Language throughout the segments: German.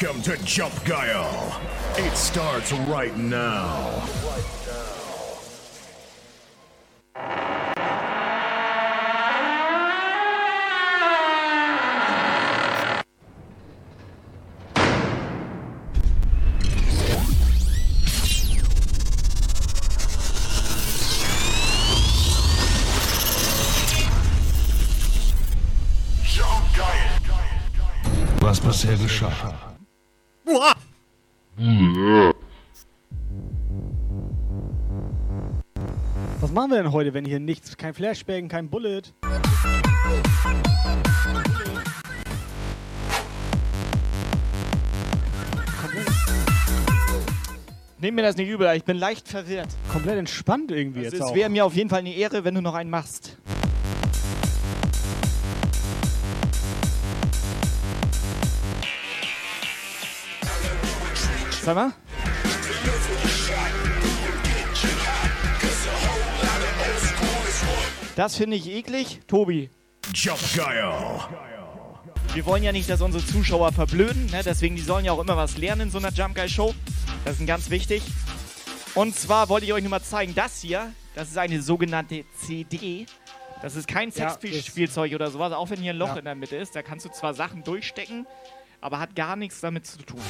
Welcome to Jump Guile. It starts right now. Machen wir denn heute, wenn hier nichts, kein Flashbang, kein Bullet? Nehm mir das nicht übel, ich bin leicht verwirrt. Komplett entspannt irgendwie Also jetzt es wäre mir auf jeden Fall eine Ehre, wenn du noch einen machst. Sag mal. Das finde ich eklig. Tobi, Jump Guile. wir wollen ja nicht, dass unsere Zuschauer verblöden, ne? deswegen die sollen ja auch immer was lernen in so einer Jump Guy Show. Das ist ganz wichtig. Und zwar wollte ich euch nur mal zeigen, das hier, das ist eine sogenannte CD. Das ist kein Ja, Sexspielzeug oder sowas, auch wenn hier ein Loch Ja. in der Mitte ist. Da kannst du zwar Sachen durchstecken, aber hat gar nichts damit zu tun.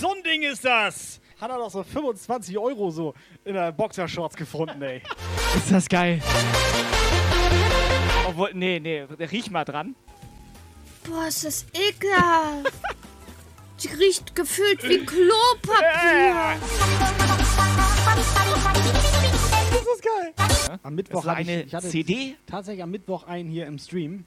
So ein Ding ist das! Hat er doch so 25 Euro so in der Boxershorts gefunden, ey. Ist das geil? Obwohl, nee, nee, riech mal dran. Boah, ist das ekelhaft. Die riecht gefühlt wie Klopapier. Das ist geil. Am Mittwoch hatte eine ich, ich hatte CD? tatsächlich am Mittwoch einen hier im Stream.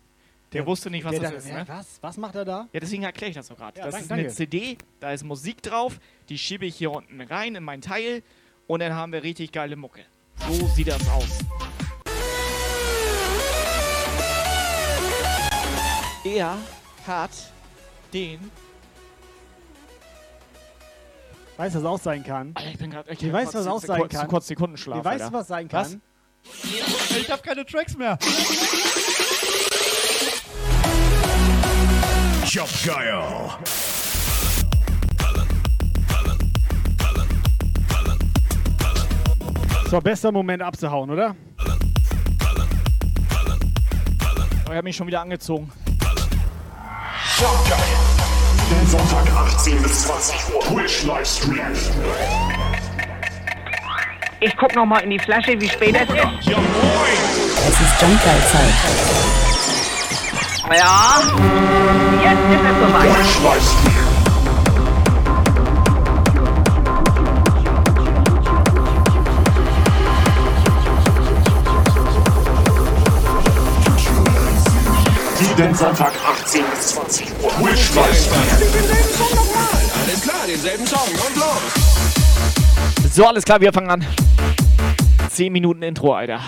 Der wusste nicht, was der das da- ist, ne? Was? Was macht er da? Ja, deswegen erkläre ich das doch gerade. Ja, das danke, ist eine danke. CD, da ist Musik drauf, die schiebe ich hier unten rein in mein Teil und dann haben wir richtig geile Mucke. So sieht das aus. Er hat den. Weißt du, was auch sein kann? Alter, ich bin gerade. Ihr weißt, was auch sein kann? Kurz Sekundenschlaf. Weißt, Alter. was sein Was? kann? Ich hab keine Tracks mehr. Guile. So, bester Moment abzuhauen, oder? Oh, er hat mich schon wieder angezogen. Guile. Den Sonntag 18 bis 20 Uhr. Twitch Livestream. Ich guck noch mal in die Flasche, wie spät es ist. Es ist Jumpgeil-Zeit. Ja, jetzt ist es soweit. Twitch Livestream. Jeden Sonntag 18 bis 20 Uhr. Twitch Livestream. Alles klar, denselben Song und los. So, alles klar, wir fangen an. 10 Minuten Intro, Alter.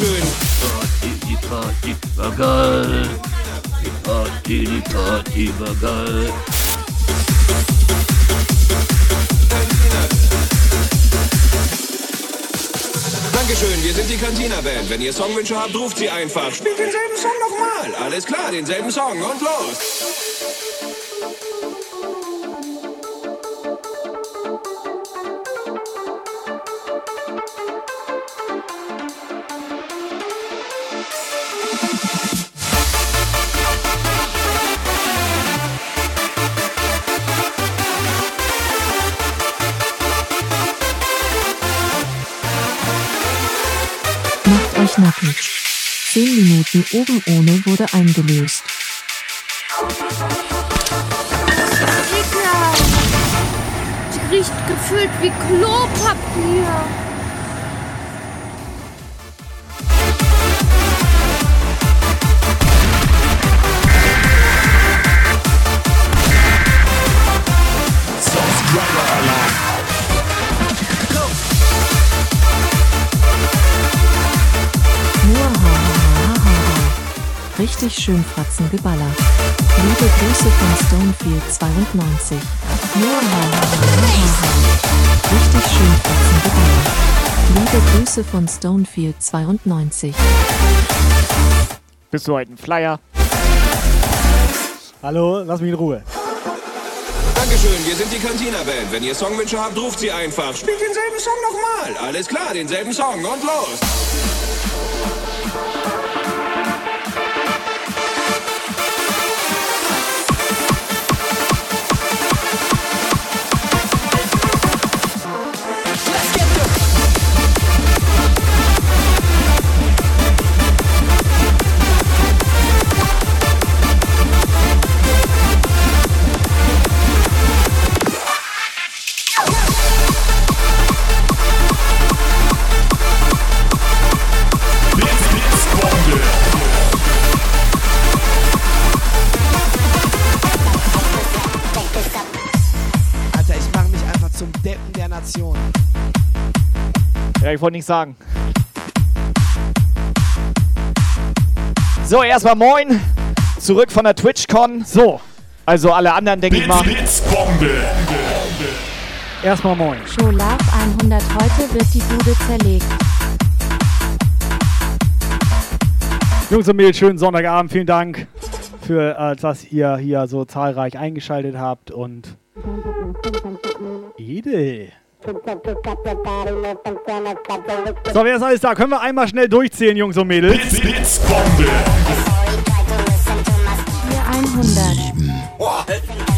Dankeschön. Die Party war geil. Die Party, die Party war geil. Dankeschön, wir sind die Cantina Band. Wenn ihr Songwünsche habt, ruft sie einfach. Spielt denselben Song nochmal. Alles klar, denselben Song und los. 10 Minuten oben ohne wurde eingelöst. Ekelhaft. Die riecht gefühlt wie Klopapier. Subscriber Alarm. richtig schön Fratzen geballert. Liebe Grüße von Stonefield 92. Richtig schön Fratzen geballert. Liebe Grüße von Stonefield 92. Bist du heute ein Flyer? Hallo, lass mich in Ruhe. Dankeschön, wir sind die Cantina-Band. Wenn ihr Songwünsche habt, ruft sie einfach. Spielt denselben Song nochmal. Alles klar, denselben Song und los. Ich wollte nichts sagen. So, erstmal moin. Zurück von der TwitchCon. So, Also alle anderen, denke ich mal. Blitzbombe. erstmal moin. Scholaf 100 heute wird die Bude zerlegt. Jungs und Mädels, schönen Sonntagabend. Vielen Dank für, äh, dass ihr hier so zahlreich eingeschaltet habt und Edel. So, wer ist alles da? Können wir einmal schnell durchzählen, Jungs und Mädels? Blitz, Blitzbombe. Hier 100.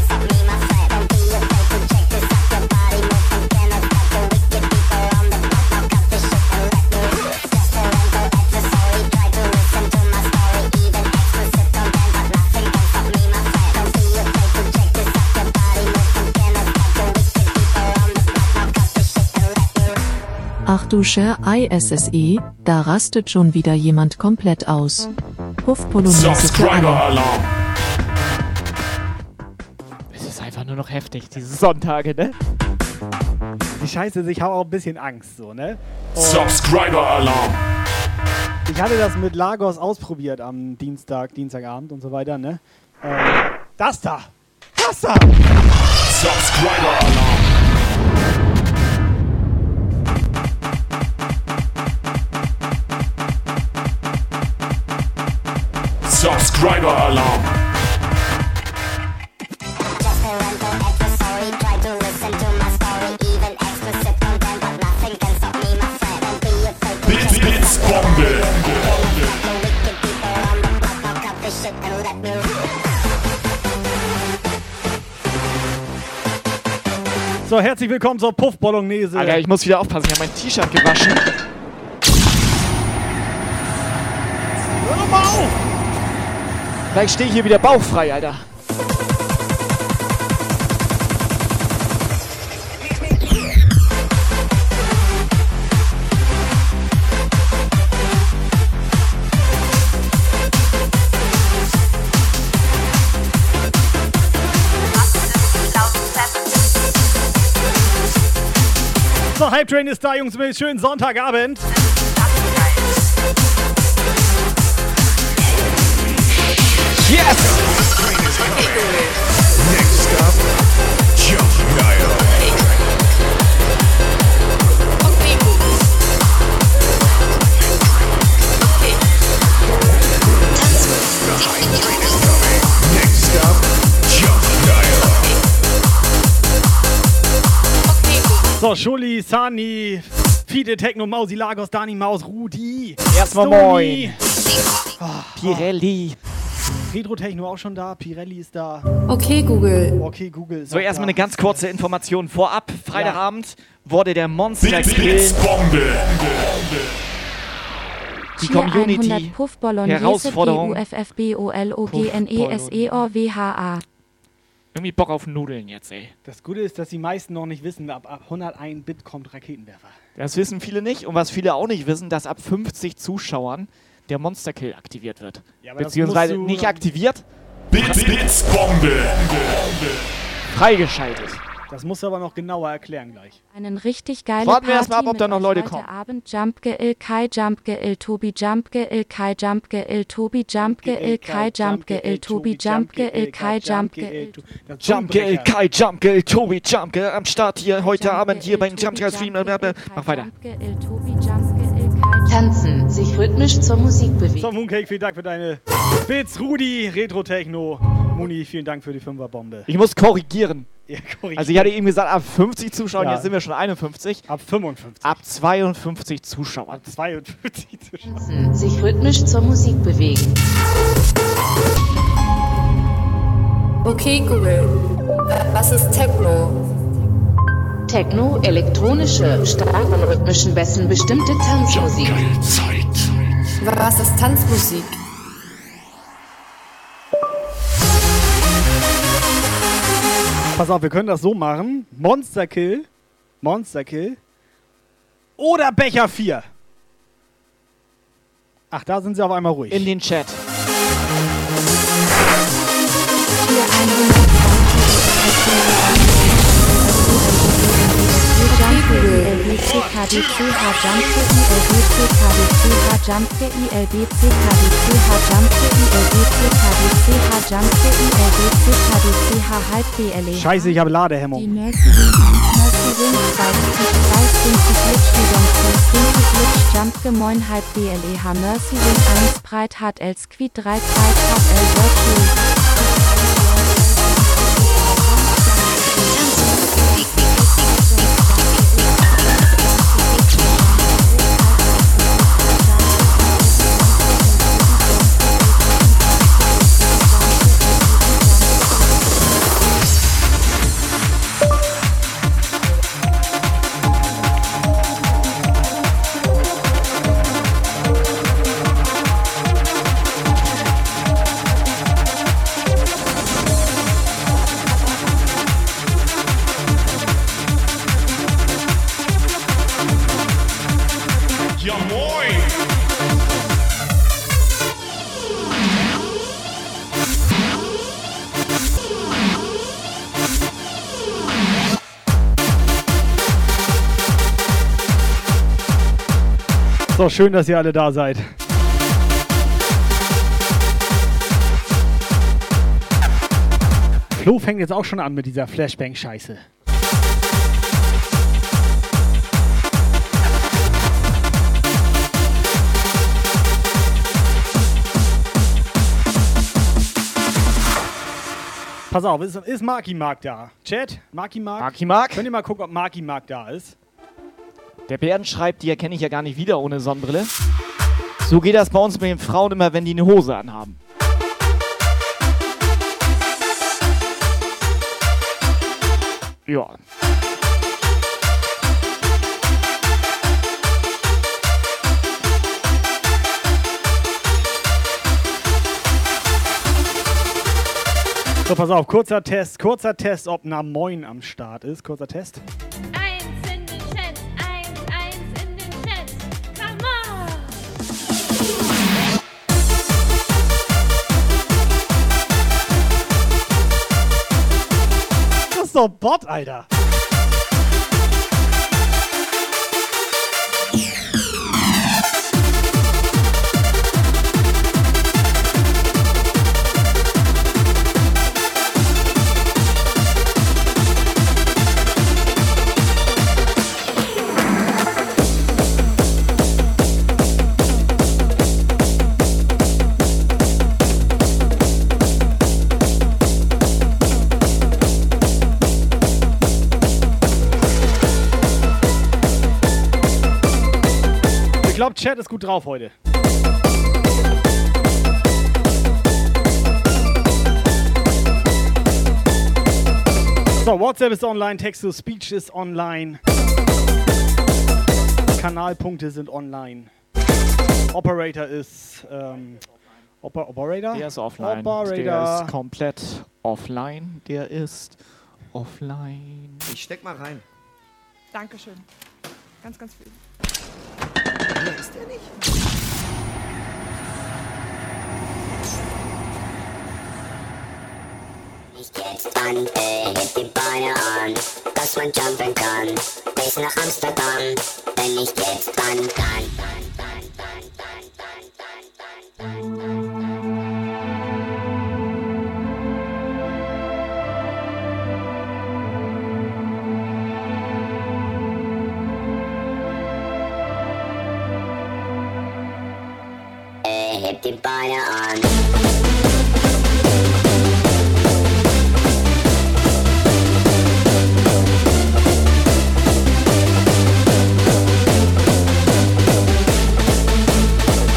Ach du Scher ISSE, da rastet schon wieder jemand komplett aus. Puff Polonaise für Subscriber alle. Alarm. Es ist einfach nur noch heftig, diese Sonntage, ne? Die Scheiße ich habe auch ein bisschen Angst, so, ne? Subscriber Alarm. Ich hatte das mit Lagos ausprobiert am Dienstag, Dienstagabend und so weiter, ne? Äh, das da! Das da! Subscriber Subscriber Alarm. So, herzlich willkommen zur Puff Bolognese. Alter, ich muss wieder aufpassen, ich habe mein T-Shirt gewaschen. Hör doch mal auf! Gleich stehe ich hier wieder bauchfrei, Alter. So, Hype Train ist da, Jungs. Schönen Sonntagabend. Yes! Next up, Jump Dial. Next up, Jump Dial. So, Schuli, Sani, Fide, Techno, Mausi, Lagos, Dani, Maus, Rudi. Erstmal Stoni. moin. Pirelli. Retro Techno auch schon da, Pirelli ist da. Okay, Google. Okay, Google. So, erstmal eine ganz kurze Information vorab. Freitagabend wurde der Monster. Hier die 100 Community, Puff Bolognese Herausforderung. P-U-F-F-B-O-L-O-G-N-E-S-E-O-W-H-A. irgendwie Bock auf Nudeln jetzt, ey. Das Gute ist, dass die meisten noch nicht wissen, ab, ab 101 Bit kommt Raketenwerfer. Das wissen viele nicht. Und was viele auch nicht wissen, dass ab 50 Zuschauern der Monster Kill aktiviert wird. Ja, Beziehungsweise nicht aktiviert, Blitz, Blitzbombe. freigeschaltet. Das musst du aber noch genauer erklären gleich. Einen richtig geile Warten wir Party erst mal ab, ob da noch Leute kommen. Abend Jumpge il Kai Jumpge il Tobi Jumpge il Kai Jumpge il Tobi Jumpge il Kai Jumpge il Tobi Jumpge il Kai Jumpge il Jumpgel, Zungenbrecher. Kai Jumpgel, Tobi Jumpgel am Start hier heute Abend hier beim Jumpgel Stream. Mach weiter. Tanzen, sich rhythmisch zur Musik bewegen. So, Mooncake, vielen Dank für deine Bits. Rudi, Retro-Techno. Muni, vielen Dank für die Fünferbombe. Ich muss korrigieren. Ja, korrigiert. Also ich hatte eben gesagt, ab 50 Zuschauern, Ja. jetzt sind wir schon 51. Ab 55. Ab 52 Zuschauern. 52 Zuschauer. Tanzen, sich rhythmisch zur Musik bewegen. Okay, Google. Was ist Techno? Techno, elektronische, stark von rhythmischen Bässen bestimmte Tanzmusik. Was ist Tanzmusik? Pass auf, wir können das so machen. Monster Kill. Monster Kill. Oder Becher 4. Ach, da sind sie auf einmal ruhig. In den Chat. Scheiße, ich habe Die Ladehemmung. Mercy Wing, Mercy Wing 2, 2, 50 Glitch, Vidon 2, 50 Glitch, Jump, Halb, BLEH, Mercy Wing 1, Breit, Hart, L, Squid, 3, Breit, L, Virtual. So, schön, dass ihr alle da seid. Flo fängt jetzt auch schon an mit dieser Flashbang-Scheiße. Pass auf, ist, ist Marky Mark da? Chat, Marky Mark? Marky Mark? Könnt ihr mal gucken, ob Marky Mark da ist? Der Bären schreibt, die erkenne ich ja gar nicht wieder ohne Sonnenbrille. So geht das bei uns mit den Frauen immer, wenn die eine Hose anhaben. Ja. So, pass auf, kurzer Test, kurzer Test, ob Na Moin am Start ist. Kurzer Test. Ist doch Bot, Alter. Glaube, Chat ist gut drauf heute. So, WhatsApp ist online, Text-to-Speech ist online. Kanalpunkte sind online. Operator ist. Ähm, Oper Operator? Der ist offline. Operator. Der ist komplett offline. Der ist offline. Ich steck mal rein. Dankeschön. Ganz, ganz viel. Stimmt das denn nicht? Ich geh zu Tante, heb die Beine an, dass man jumpen kann, bis nach Amsterdam, wenn ich jetzt dann kann. die Beine an.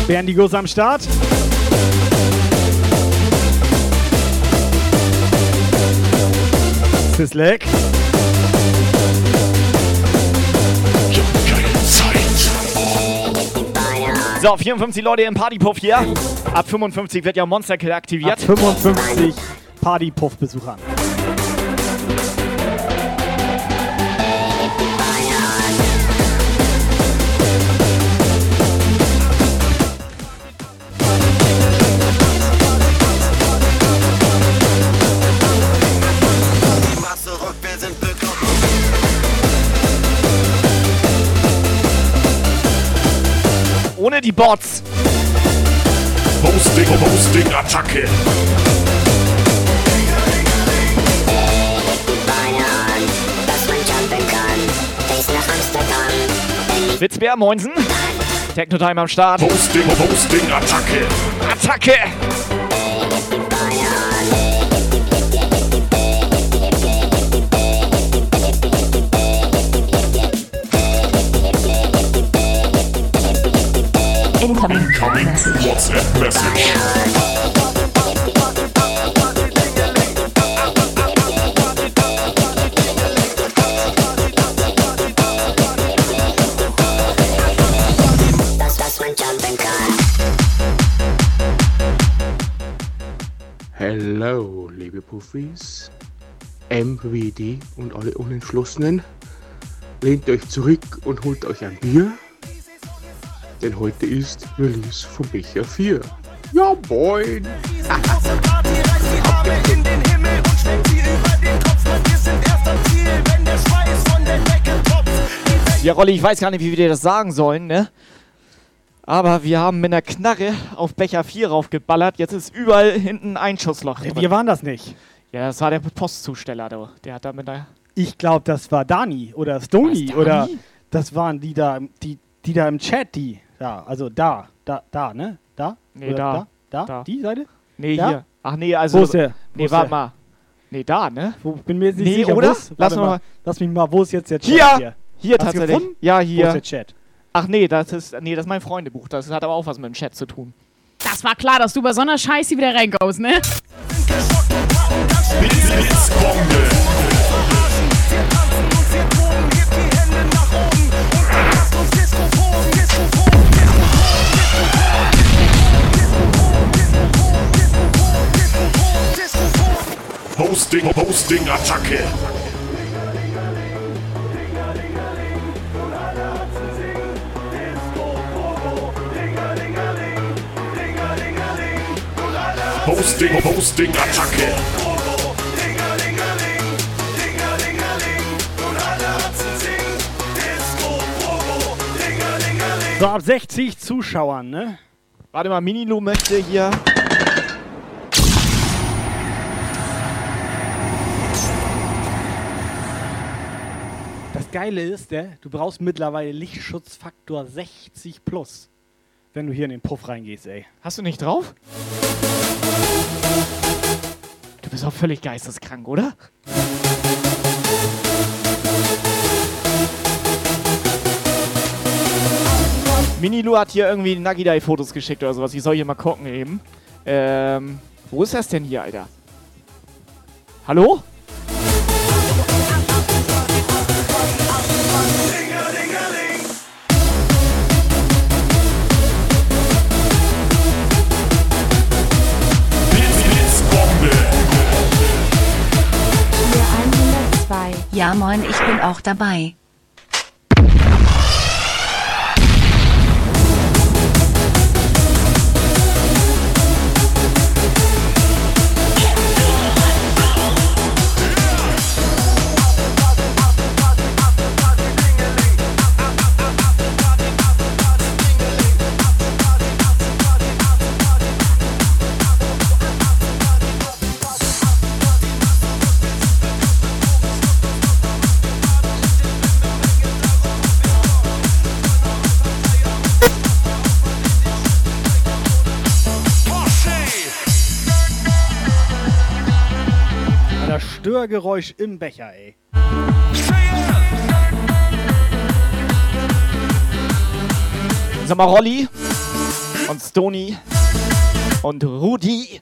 Berndigos am Start. Sislek. So, 54 Leute im Partypuff hier. Ab 55 wird ja Monster Kill aktiviert. Ab 55 Partypuff-Besuchern. ohne die Bots. Boosting, Boosting, Attacke. Witzbär, Moinsen. Techno-Time am Start. Boosting, Boosting, Attacke. Attacke. Incoming WhatsApp message. Hello, liebe Puffis. MWD und alle Unentschlossenen. Lehnt euch zurück und holt euch ein Bier. Denn heute ist Release von Becher 4. Ja, moin! Ja, Rolli, ich weiß gar nicht, wie wir dir das sagen sollen, ne? Aber wir haben mit einer Knarre auf Becher 4 raufgeballert. Jetzt ist überall hinten ein Schussloch. drin. Wir waren das nicht. Ja, das war der Postzusteller, du. Der hat da mit einer. Ich glaube, das war Dani oder Stony oder das waren die da, im- die, die da im Chat, die. Da, also da, da, da, ne? Da? Nee, Oder da. Da? Da? Da. Die Seite? Nee, Da? hier. Ach nee, also. Wo ist der? Wo Nee, warte mal. Nee, da, ne? Wo, bin mir jetzt nicht Nee, sicher. oder? Wo ist, Lass mal- mal. Lass mich mal, wo ist jetzt der Chat Hier! hier? Hier tatsächlich. gefunden? Ja, Wo hier. ist der Chat? Ach nee, das ist. Nee, das ist mein Freundebuch. Das hat aber auch was mit dem Chat zu tun. Das war klar, dass du bei so einer Scheiße wieder reinkommst, ne? Hosting, Hosting, Attacke. Hosting, Hosting, Attacke. So, ab 60 Zuschauern, ne? Warte mal, Minilu möchte hier. Geile ist, ne? du brauchst mittlerweile Lichtschutzfaktor 60 plus, wenn du hier in den Puff reingehst, ey. Hast du nicht drauf? Du bist auch völlig geisteskrank, oder? Minilu hat hier irgendwie Nagidai-Fotos geschickt oder sowas. Ich soll hier mal gucken eben. Ähm, wo ist das denn hier, Alter? Hallo? Ja moin, ich bin auch dabei. Rührgeräusch im Becher, ey. Sag mal, Rolli und Stony und Rudi.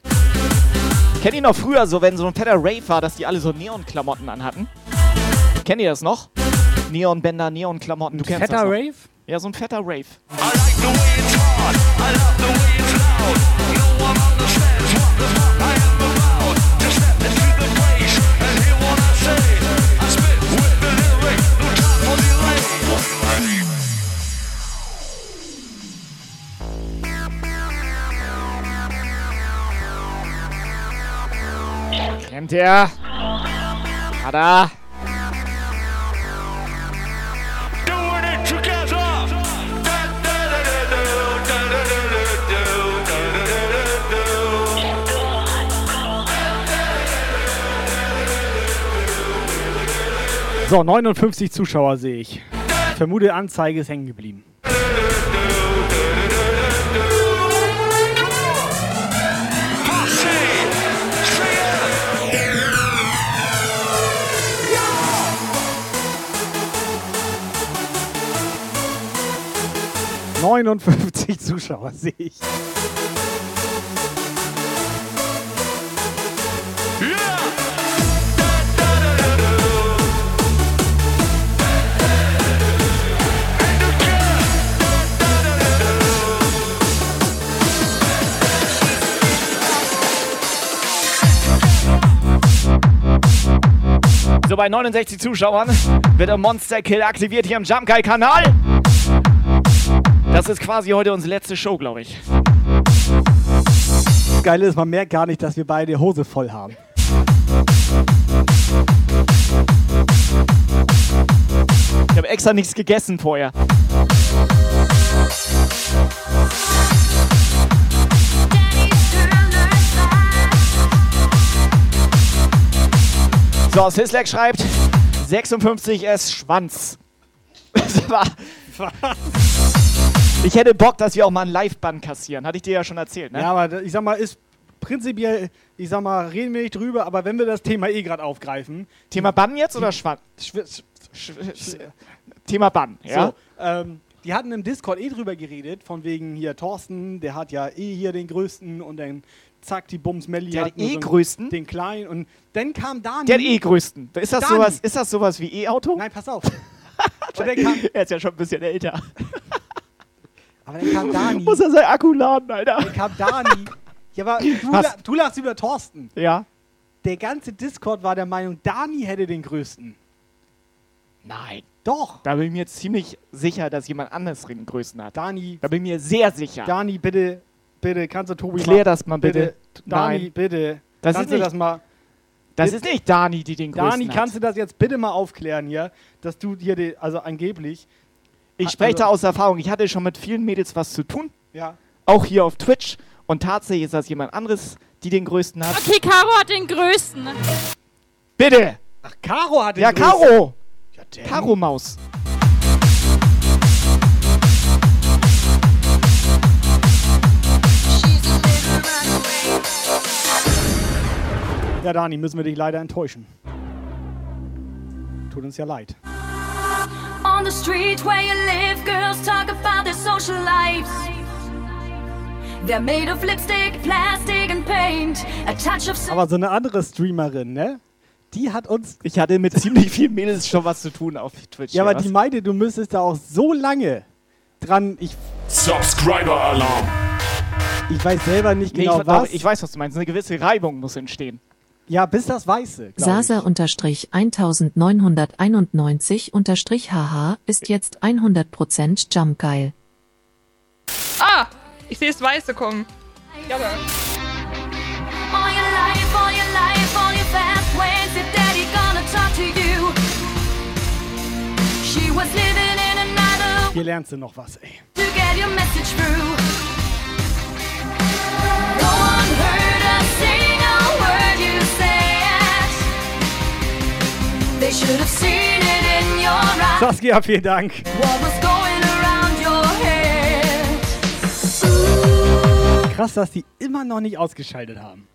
Kennt ihr noch früher so, wenn so ein fetter Rave war, dass die alle so Neon-Klamotten anhatten? Kennt ihr das noch? Neonbänder, Neon-Klamotten, du kennst Fetter das noch. Rave? Ja, so ein fetter Rave. Kennt ihr? Hat er? So, 59 Zuschauer sehe ich. Ich vermute, Anzeige ist hängen geblieben. Neunundfünfzig Zuschauer sehe ich. So, bei 69 Zuschauern wird der Monster Kill aktiviert hier im Jump Guy Kanal. Das ist quasi heute unsere letzte Show, glaube ich. Das Geile ist, man merkt gar nicht, dass wir beide Hose voll haben. Ich habe extra nichts gegessen vorher. So, Sislek schreibt 56S Schwanz. Das war- ich hätte Bock, dass wir auch mal einen Live-Bann kassieren. Hatte ich dir ja schon erzählt, ne? Ja, aber ich sag mal, ist prinzipiell, ich sag mal, reden wir nicht drüber, aber wenn wir das Thema eh gerade aufgreifen. Thema Bann jetzt oder Schwanz? Thema Bann, ja? So, ähm, die hatten im Discord eh drüber geredet, von wegen hier Thorsten, der hat ja eh hier den größten und dann zack, die Bums Melli Der hat hat nur eh so größten? Den kleinen und dann kam Dani. Der hat eh größten. Ist das, Dani. sowas, ist das sowas wie E-Auto? Nein, pass auf. und dann kam, er ist ja schon ein bisschen älter. Aber dann kam Dani. Muss er sein Akku laden, Alter. Dann kam Dani. Ja, aber du, la- du lachst über Thorsten. Ja. Der ganze Discord war der Meinung, Dani hätte den größten. Nein. Doch. Da bin ich mir ziemlich sicher, dass jemand anderes den größten hat. Dani, Da bin ich mir sehr sicher. Dani, bitte, bitte, kannst du Tobi Klär das mal bitte. Dani, Nein. bitte. Das kannst ist du nicht- das mal. Das ist nicht Dani, die den größten Dani, hat. kannst du das jetzt bitte mal aufklären hier, dass du dir, die, also angeblich. Ich spreche da also- aus Erfahrung. Ich hatte schon mit vielen Mädels was zu tun. Ja. Auch hier auf Twitch. Und tatsächlich ist das jemand anderes, die den größten hat. Okay, Caro hat den größten. Bitte! Ach, Caro hat den Ja, größten. Caro! damn. Caro Maus. Ja, Dani, müssen wir dich leider enttäuschen. Tut uns ja leid. On the street where you live, girls talk about their social lives. They're made of lipstick, plastic, and paint. A touch of Aber so eine andere Streamerin, ne? Die hat uns. Ich hatte mit ziemlich vielen Mädels schon was zu tun auf Twitch. Ja, aber was? die meinte, du müsstest da auch so lange dran. Ich, Subscriber Alarm. ich weiß selber nicht Nee, genau ich, doch, was. ich weiß, was du meinst. Eine gewisse Reibung muss entstehen. Ja, bis das Weiße. Sasa unterstrich 1991 unterstrich HH ist jetzt 100% Jumpgeil. Ah, ich sehe das Weiße kommen. Ja, aber. All your life, all your life, Saskia, vielen Dank. Krass, dass die immer noch nicht ausgeschaltet haben.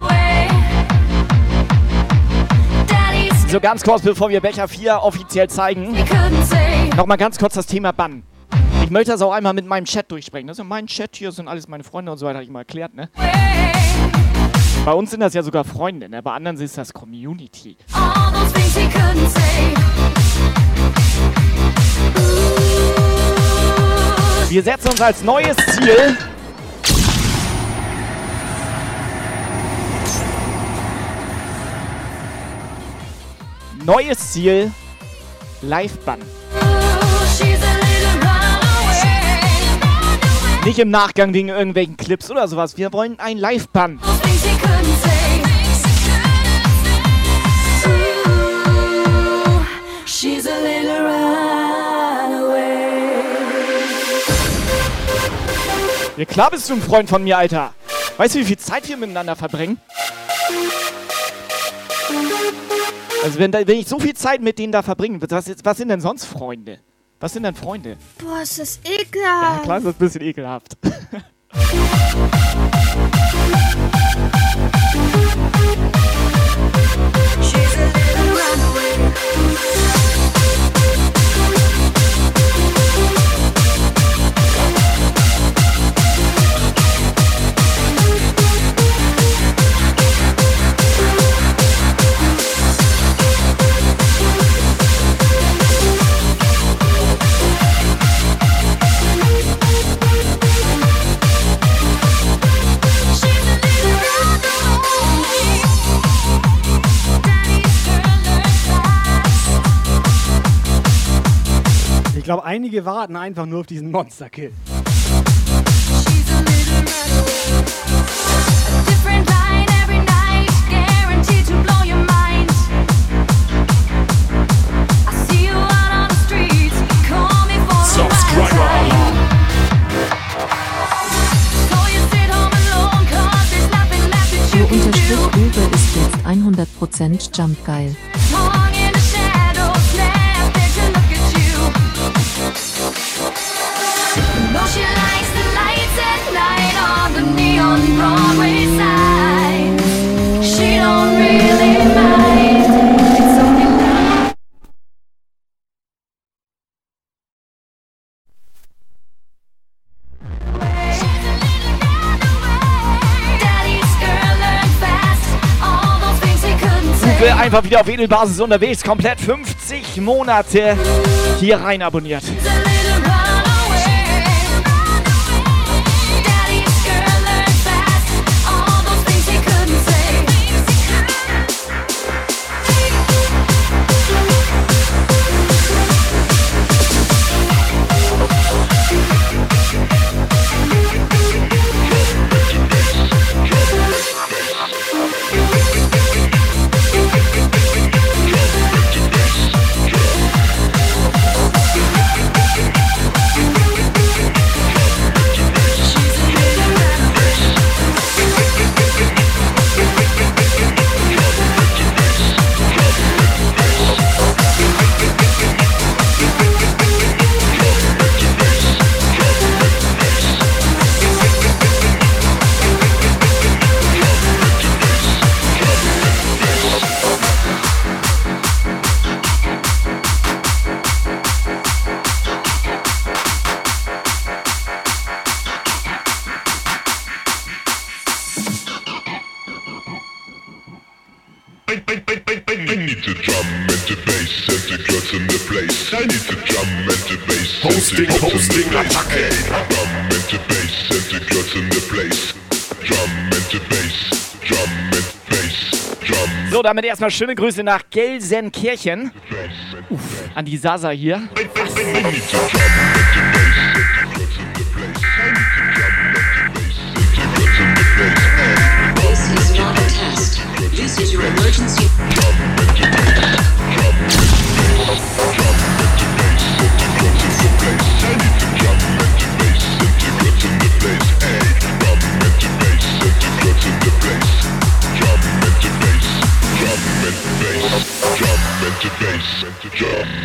So ganz kurz, bevor wir Becher 4 offiziell zeigen, nochmal ganz kurz das Thema Bann. Ich möchte das auch einmal mit meinem Chat durchsprechen. Das ist ja mein Chat hier, sind alles meine Freunde und so weiter, habe ich mal erklärt, ne? Bei uns sind das ja sogar Freunde, ne? Bei anderen ist das Community. All those things he couldn't say. Wir setzen uns als neues Ziel. Neues Ziel. Live-Bann. Nicht im Nachgang wegen irgendwelchen Clips oder sowas. Wir wollen ein Live-Bann. Ja, klar bist du ein Freund von mir, Alter. Weißt du, wie viel Zeit wir miteinander verbringen? Also wenn, da, wenn ich so viel Zeit mit denen da verbringe, was, was sind denn sonst Freunde? Was sind denn Freunde? Boah, ist das Ja, ekelhaft. klar ist das ein bisschen ekelhaft. She's a little 'cause there's nothing left that Für you can Unterstrich. Uwe ist jetzt 100% Jump geil. Einfach wieder auf Edelbasis unterwegs, komplett 50 Monate hier rein abonniert. Damit erstmal schöne Grüße nach Gelsenkirchen. Uff, an die Sasa hier. I need to drum and Jam.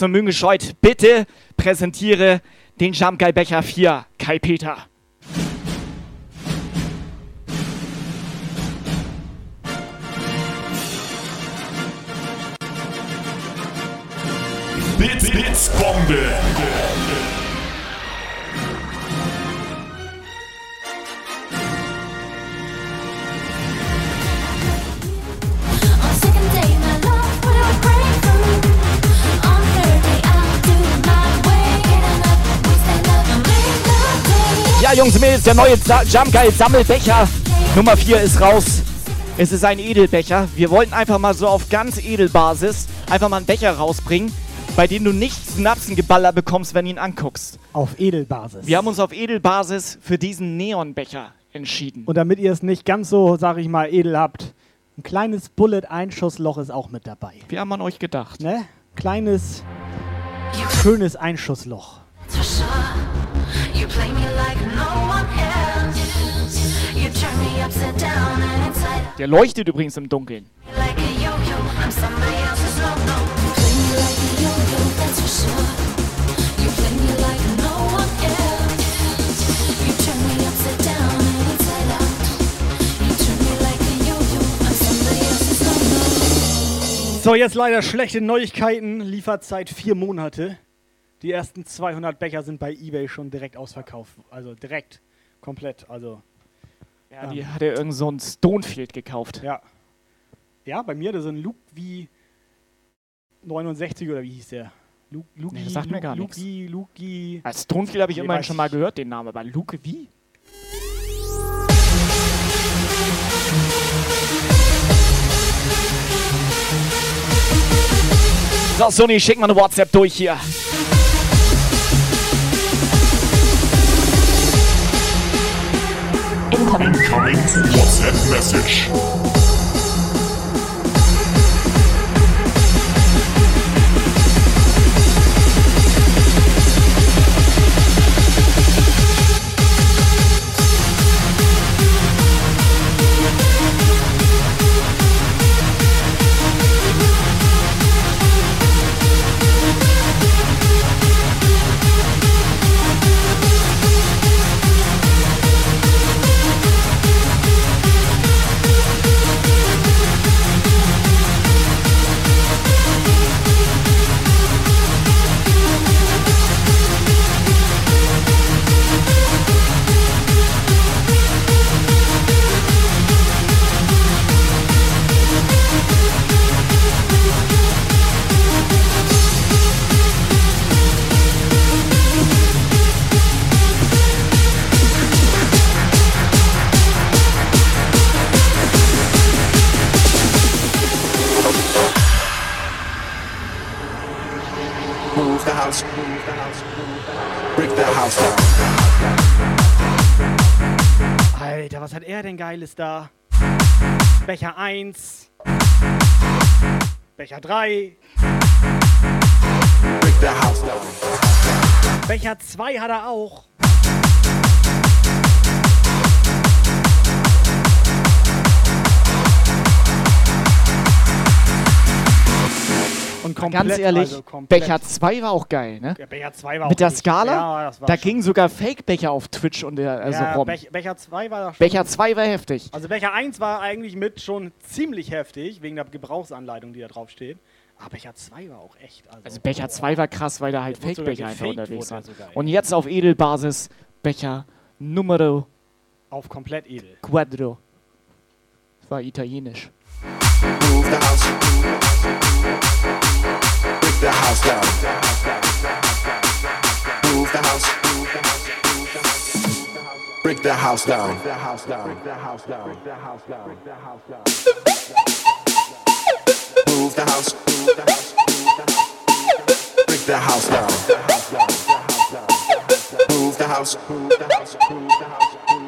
Mühen gescheut. Bitte präsentiere den Jump Guy Becher 4, Kai Peter. Jungs und Mädels, der neue Sa- Jump Guy Sammelbecher Nummer 4 ist raus. Es ist ein Edelbecher. Wir wollten einfach mal so auf ganz Edelbasis einfach mal einen Becher rausbringen, bei dem du nicht Synapsengeballer bekommst, wenn du ihn anguckst. Auf Edelbasis. Wir haben uns auf Edelbasis für diesen Neonbecher entschieden. Und damit ihr es nicht ganz so, sag ich mal, edel habt, ein kleines Bullet-Einschussloch ist auch mit dabei. Wir haben an euch gedacht. Ne? Kleines, schönes Einschussloch. You play me like Der leuchtet übrigens im Dunkeln. So, jetzt leider schlechte Neuigkeiten. Lieferzeit vier Monate. Die ersten 200 Becher sind bei eBay schon direkt ausverkauft. Also direkt, komplett. Also Ja, die hat er irgend so ein Stonefield gekauft. Ja. Ja, bei mir, das ist ein Luke wie 69 oder wie hieß der? Luke, Luke, Nee, das sagt mir gar Luke, nichts. Luke, Luke, Als Stonefield habe ich Nee, immerhin schon mal gehört, den Namen, aber Luke wie? So, Sony, schick mal eine WhatsApp durch hier. Incoming Incoming WhatsApp message. Geiles da? Becher 1. Becher 3. Break the house down. Becher 2 hat er auch. Und komplett, Ganz ehrlich, also komplett. Becher 2 war auch geil, ne? Ja, Becher 2 war auch Mit der richtig- Skala, Ja, das war da gingen sogar Fake-Becher auf Twitch und der, also ja, rum. Bech, Becher 2 war schon Becher 2 war heftig. Also Becher 1 war eigentlich mit schon ziemlich heftig, wegen der Gebrauchsanleitung, die da drauf steht. Aber Becher 2 war auch echt. Also, Also Becher 2 war krass, weil da halt Fake-Becher einfach unterwegs waren. ey. Und jetzt auf Edelbasis Becher Numero auf komplett edel. Quadro. Das war italienisch. Move the house. Break the house down. Move the house. Break the house down. Move the house. Break the house down. Move the house. Break the house down. So, Fide fehlt Becher 2. Band zu Fide mal kurz. Break the house down. Move the house.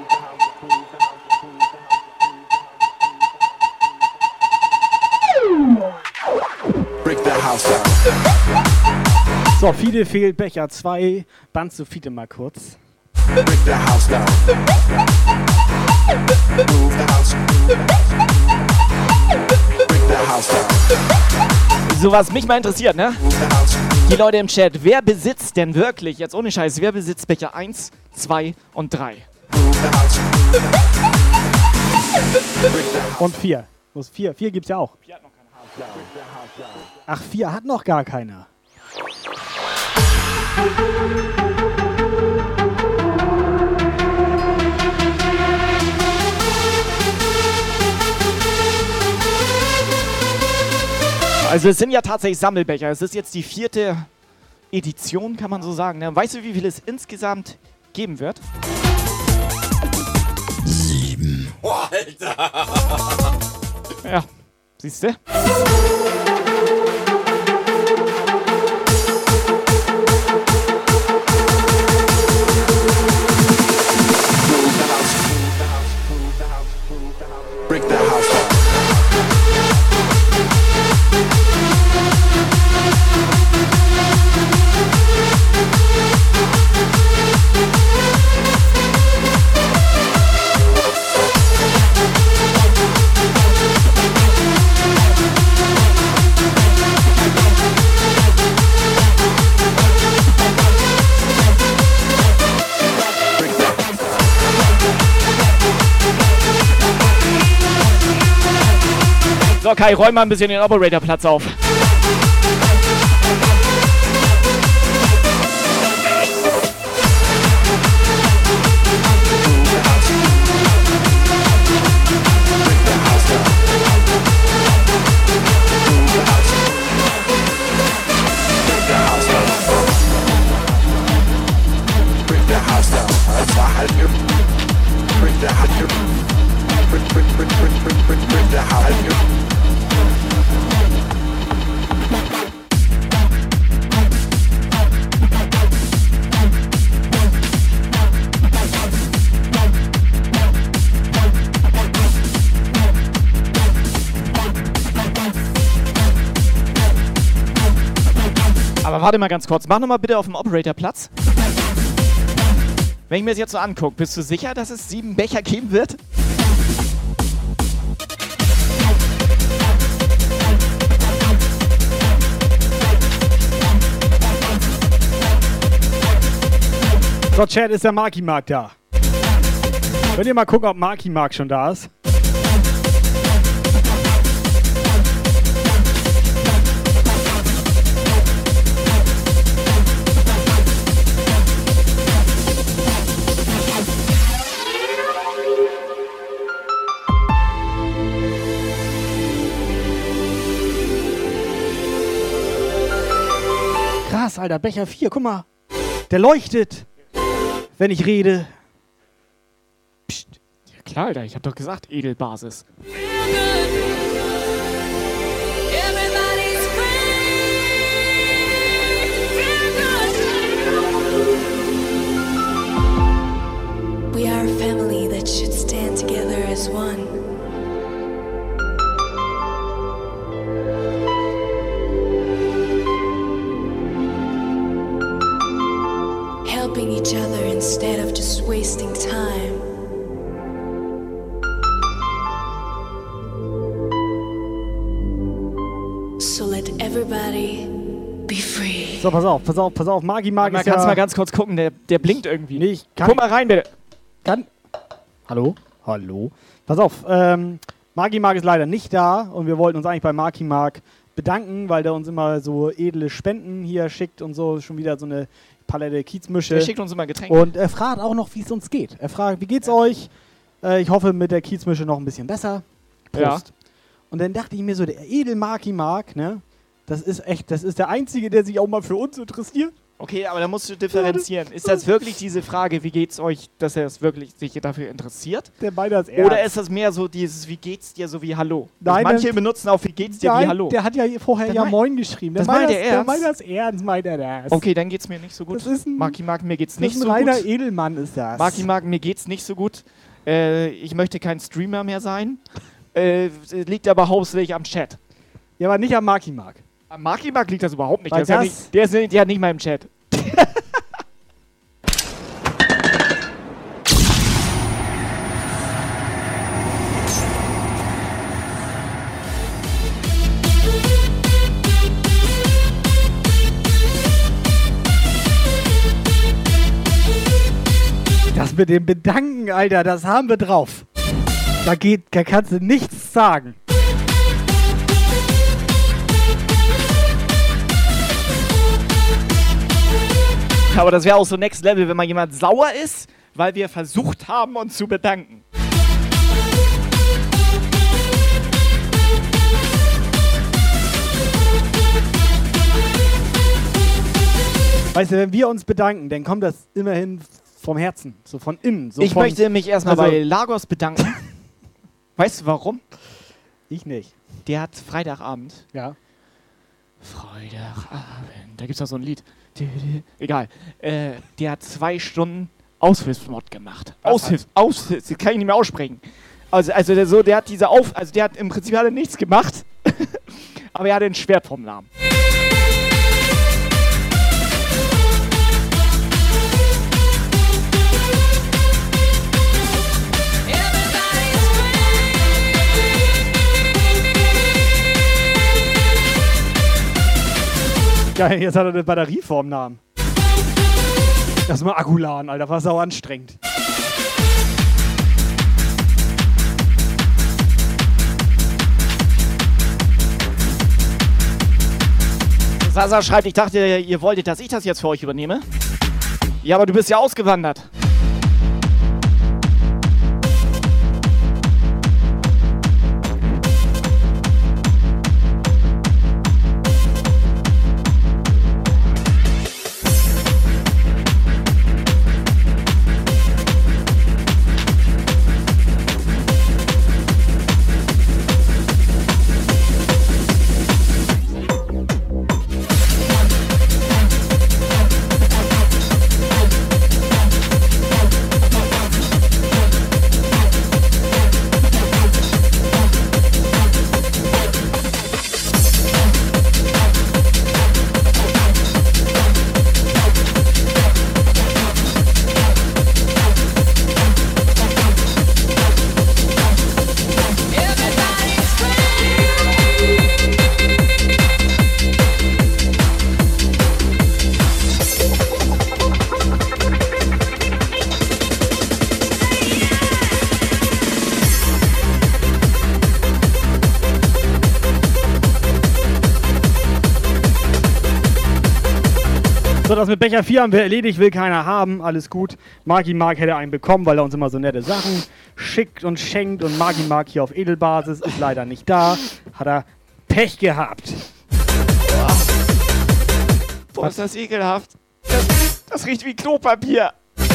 Break the house down. So, was mich mal interessiert, ne? Die Leute im Chat, wer besitzt denn wirklich, jetzt ohne Scheiß, wer besitzt Becher 1, 2 und 3? Und vier. Wo ist vier? Vier gibt's ja auch. Ach, vier hat noch gar keiner. Also es sind ja tatsächlich Sammelbecher. Es ist jetzt die vierte Edition, kann man so sagen. Ne? Weißt du, wie viel es insgesamt geben wird? Sieben. Alter! Ja, siehst du? So, Kai, räum mal ein bisschen den Operator-Platz auf. Warte mal ganz kurz. Mach noch mal bitte auf dem Operator-Platz. Wenn ich mir das jetzt so angucke, bist du sicher, dass es sieben Becher geben wird? So, Chat, ist der Marky Mark da? Könnt ihr mal gucken, ob Marky Mark schon da ist? Alter, Becher 4, guck mal. Der leuchtet, wenn ich rede. Ja klar, Alter, ich hab doch gesagt, Edelbasis. Helping each other instead of just wasting time. So let everybody be free. So, pass auf, pass auf, pass auf. Mark Man ist kannst ja... mal ganz kurz gucken, der, der blinkt irgendwie. Nee, ich kann... Guck mal rein, bitte. Kann... Hallo? Hallo? Pass auf, ähm, Marky Mark ist leider nicht da und wir wollten uns eigentlich bei Marky Mark bedanken, weil der uns immer so edle Spenden hier schickt und so. Schon wieder so eine Palette Kiezmische. Der schickt uns immer Getränke. Und er fragt auch noch, wie es uns geht. Er fragt, wie geht's euch? Äh, ich hoffe, mit der Kiezmische noch ein bisschen besser. Ja. Und dann dachte ich mir so, der edel Marky Mark, ne? Das ist echt, das ist der Einzige, der sich auch mal für uns interessiert. Okay, aber da musst du differenzieren. Ist das wirklich diese Frage, wie geht's euch, dass er es wirklich sich dafür interessiert? Der meint das ernst. Oder ist das mehr so dieses, wie geht's dir, so wie Hallo? Nein, manche benutzen auch, wie geht's dir, wie Nein, Hallo. der hat ja vorher Das ja mein- Moin geschrieben. das meint er Der ernst? meint das ernst, meint er das. Okay, dann geht's mir nicht so gut. Das ist ein- Marki Mark, mir geht's nicht ist ein so reiner gut. Edelmann ist das. Marki Mark, mir geht's nicht so gut. Äh, ich möchte kein Streamer mehr sein. Äh, liegt aber hauptsächlich am Chat. Ja, aber nicht am Marky Mark. An Marki Mark liegt das überhaupt nicht. Der ist, ja nicht der ist ja nicht mal im Chat. Das mit dem Bedanken, Alter, das haben wir drauf. Da geht, da kannst du nichts sagen. Aber das wäre auch so Next Level, wenn mal jemand sauer ist, weil wir versucht haben, uns zu bedanken. Weißt du, wenn wir uns bedanken, dann kommt das immerhin vom Herzen, so von innen. So ich von, möchte mich erstmal also- bei Lagos bedanken. weißt du warum? Ich nicht. Der hat Freitagabend. Ja. Freitagabend. Da gibt's doch so ein Lied. Egal. Äh, der hat zwei Stunden Aushilfsmod gemacht. Aushilfs, Aushilfs, das kann ich nicht mehr aussprechen. Also, also der, so, der hat diese Auf, also der hat im Prinzip hat nichts gemacht, aber er hatte ein Schwert vom Namen. Geil, jetzt hat er eine Batterie vorm Namen. Das ist mal Akkuladen, Alter, war sau anstrengend. Sasa schreibt, ich dachte, ihr wolltet, dass ich das jetzt für euch übernehme. Ja, aber du bist ja ausgewandert. Mit Becher 4 haben wir erledigt, will keiner haben, alles gut. Marki Mark hätte einen bekommen, weil er uns immer so nette Sachen schickt und schenkt. Und Marki Mark hier auf Edelbasis ist leider nicht da. Hat er Pech gehabt. Boah, ist das ekelhaft. Das, das riecht wie Klopapier. Das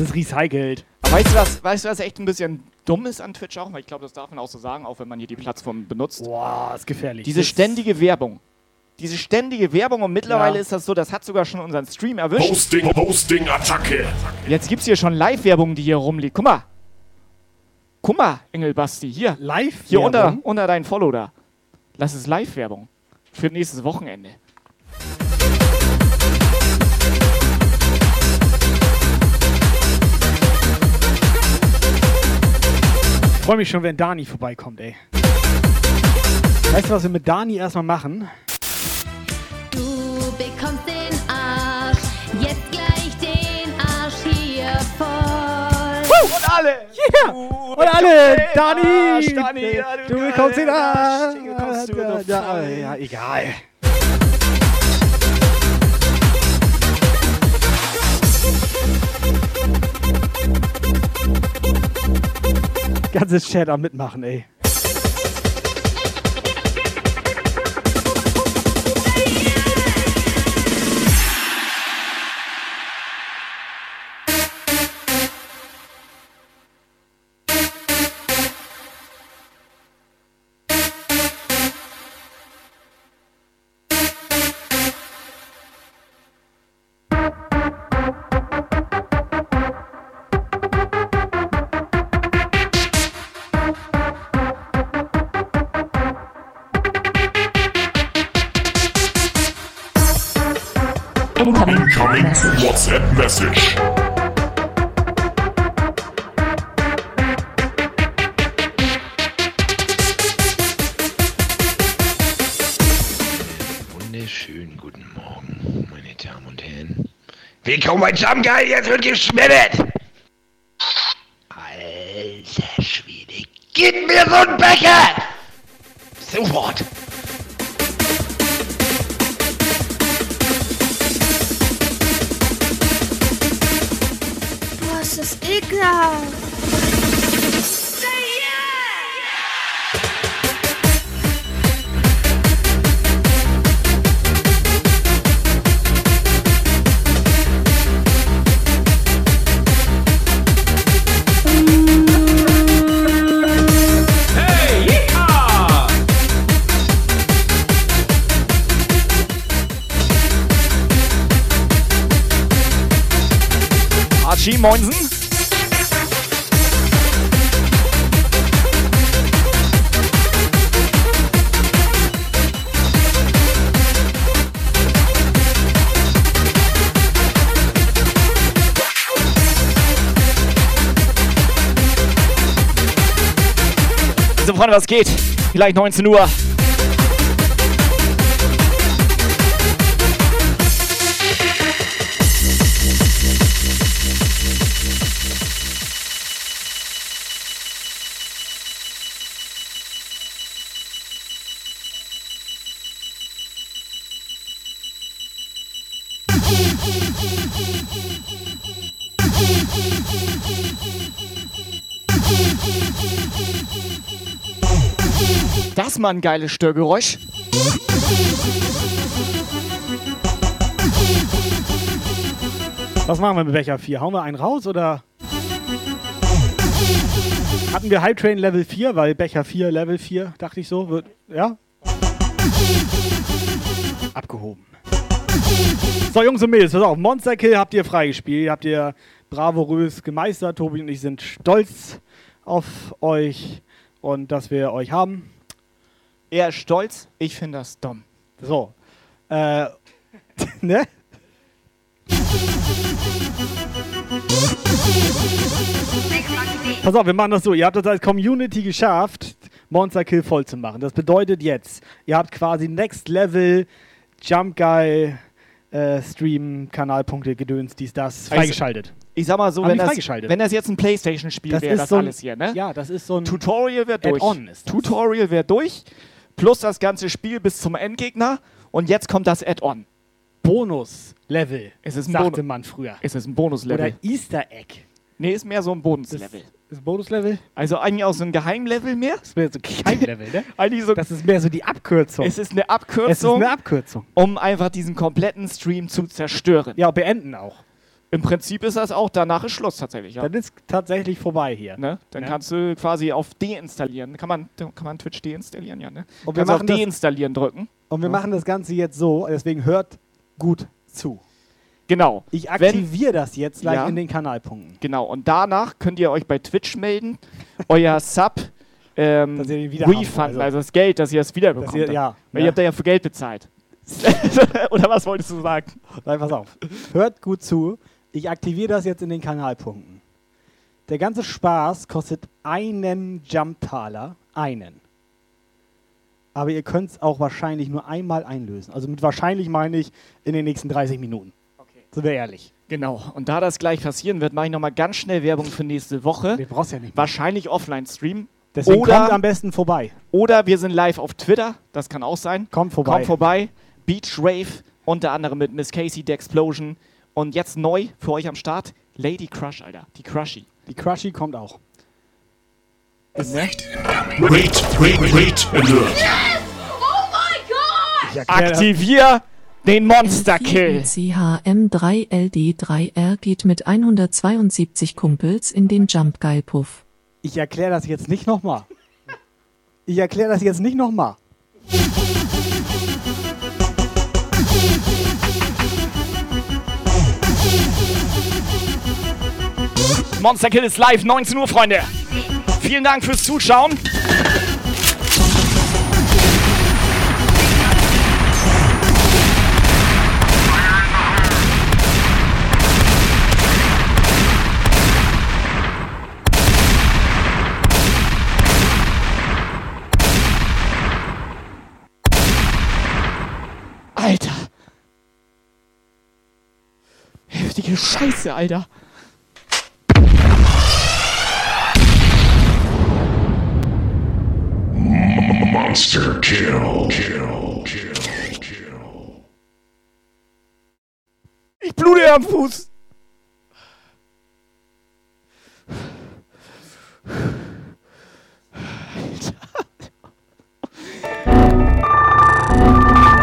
ist recycelt. Aber weißt du, was, weißt du, was echt ein bisschen dumm ist an Twitch auch? Weil ich glaube, das darf man auch so sagen, auch wenn man hier die Plattform benutzt. Boah, ist gefährlich. Diese ständige Werbung. Diese ständige Werbung und mittlerweile Ja. ist das so, das hat sogar schon unseren Stream erwischt. Hosting, Hosting, Attacke. Jetzt gibt's hier schon Live-Werbung, die hier rumliegt. Guck mal. Guck mal, Engelbasti, hier. Live? Hier unter, unter dein Follow da. Lass es Live-Werbung. Für nächstes Wochenende. Ich freue mich schon, wenn Dani vorbeikommt, ey. Weißt du, was wir mit Dani erstmal machen? Und alle! Yeah! Und alle! Dani! Dani, ja, du, du bekommst du, du ja, ja, egal. Ganzes Chat am Mitmachen, ey. Message. Wunderschönen guten Morgen, meine Damen und Herren. Willkommen Jump Guy, jetzt wird geschmettert! Alter Schwede, gib mir so einen Becher! Sofort! Ist das ekelhaft. Archie, moinsen. Freunde, was geht? Vielleicht 19 Uhr. Mal ein geiles Störgeräusch. Was machen wir mit Becher 4? Hauen wir einen raus oder? Hatten wir Hype Train Level 4, weil Becher 4 Level 4, dachte ich so, wird. Ja? Abgehoben. So, Jungs und Mädels, pass auf. Monster Kill habt ihr freigespielt. Habt ihr bravourös gemeistert. Tobi und ich sind stolz auf euch und dass wir euch haben. Er ist stolz, ich finde das dumm. So. Äh, ne? Pass auf, wir machen das so. Ihr habt das als Community geschafft, Monster Kill voll zu machen. Das bedeutet jetzt, ihr habt quasi Next Level Jump Guy äh, Stream, Kanalpunkte, Gedöns, dies, das, freigeschaltet. Ich sag mal so, Haben wenn das, wenn das jetzt ein Playstation-Spiel Das wäre, ist das so ein- alles hier, ne? Ja, das ist so ein Tutorial wäre durch. Das. Tutorial wäre durch, plus das ganze Spiel bis zum Endgegner und jetzt kommt das Add-on. Bonus-Level, Es ist ein sagte Bonus- man früher. Es ist ein Bonuslevel. Oder Easter Egg. Nee, ist mehr so ein Bonuslevel. Ist ein Bonuslevel? Also eigentlich auch so ein Geheimlevel mehr. Das wäre so kein Level, ne? Eigentlich so, Das ist mehr so die Abkürzung. es ist eine Es ist Abkürzung, eine Abkürzung. um einfach diesen kompletten Stream zu zerstören. Ja, beenden auch. Im Prinzip ist das auch, danach ist Schluss tatsächlich. Ja. Dann ist tatsächlich vorbei hier. Ne? Dann Ja. kannst du quasi auf deinstallieren. Kann man, kann man Twitch deinstallieren? Ja, ne? Und wir kannst auf machen das- deinstallieren drücken. Und wir machen das Ganze jetzt so, deswegen hört gut zu. Genau. Ich Wenn- aktiviere das jetzt gleich Ja. in den Kanalpunkten. Genau. Und danach könnt ihr euch bei Twitch melden, euer Sub ähm, Dass ihr den wieder haben Refund, wollt, also. also. das Geld, dass ihr es wiederbekommt. Ihr- ja. Weil Ja. ihr habt da ja für Geld bezahlt. Oder was wolltest du sagen? Nein, pass auf. Hört gut zu. Ich aktiviere das jetzt in den Kanalpunkten. Der ganze Spaß kostet einen Jump-Taler. Einen. Aber ihr könnt es auch wahrscheinlich nur einmal einlösen. Also mit wahrscheinlich meine ich in den nächsten 30 Minuten. Okay. Sind wir ehrlich. Genau. Und da das gleich passieren wird, mache ich nochmal ganz schnell Werbung für nächste Woche. Den brauchst ja nicht. mehr. Wahrscheinlich Offline-Stream. Deswegen Oder- kommt am besten vorbei. Oder wir sind live auf Twitter. Das kann auch sein. Kommt vorbei. Kommt vorbei. Beach Rave, unter anderem mit Miss Casey, The Explosion. Und jetzt neu für euch am Start, Lady Crush, Alter. Die Crushy. Die Crushy kommt auch. Ist, ne? Wait, wait, wait, alert. Oh mein Gott! Ich erklär das- Aktivier den Monster Kill. CHM3LD3R geht mit 172 Kumpels in den Jump Guy Puff. Ich erkläre das jetzt nicht nochmal. Ich erkläre das jetzt nicht nochmal. Monster Kill ist live, 19 Uhr, Freunde. Vielen Dank fürs Zuschauen. Alter. Heftig. Verdammte Scheiße, Alter. Monster kill. Kill. Kill. Kill. Ich blute am Fuß.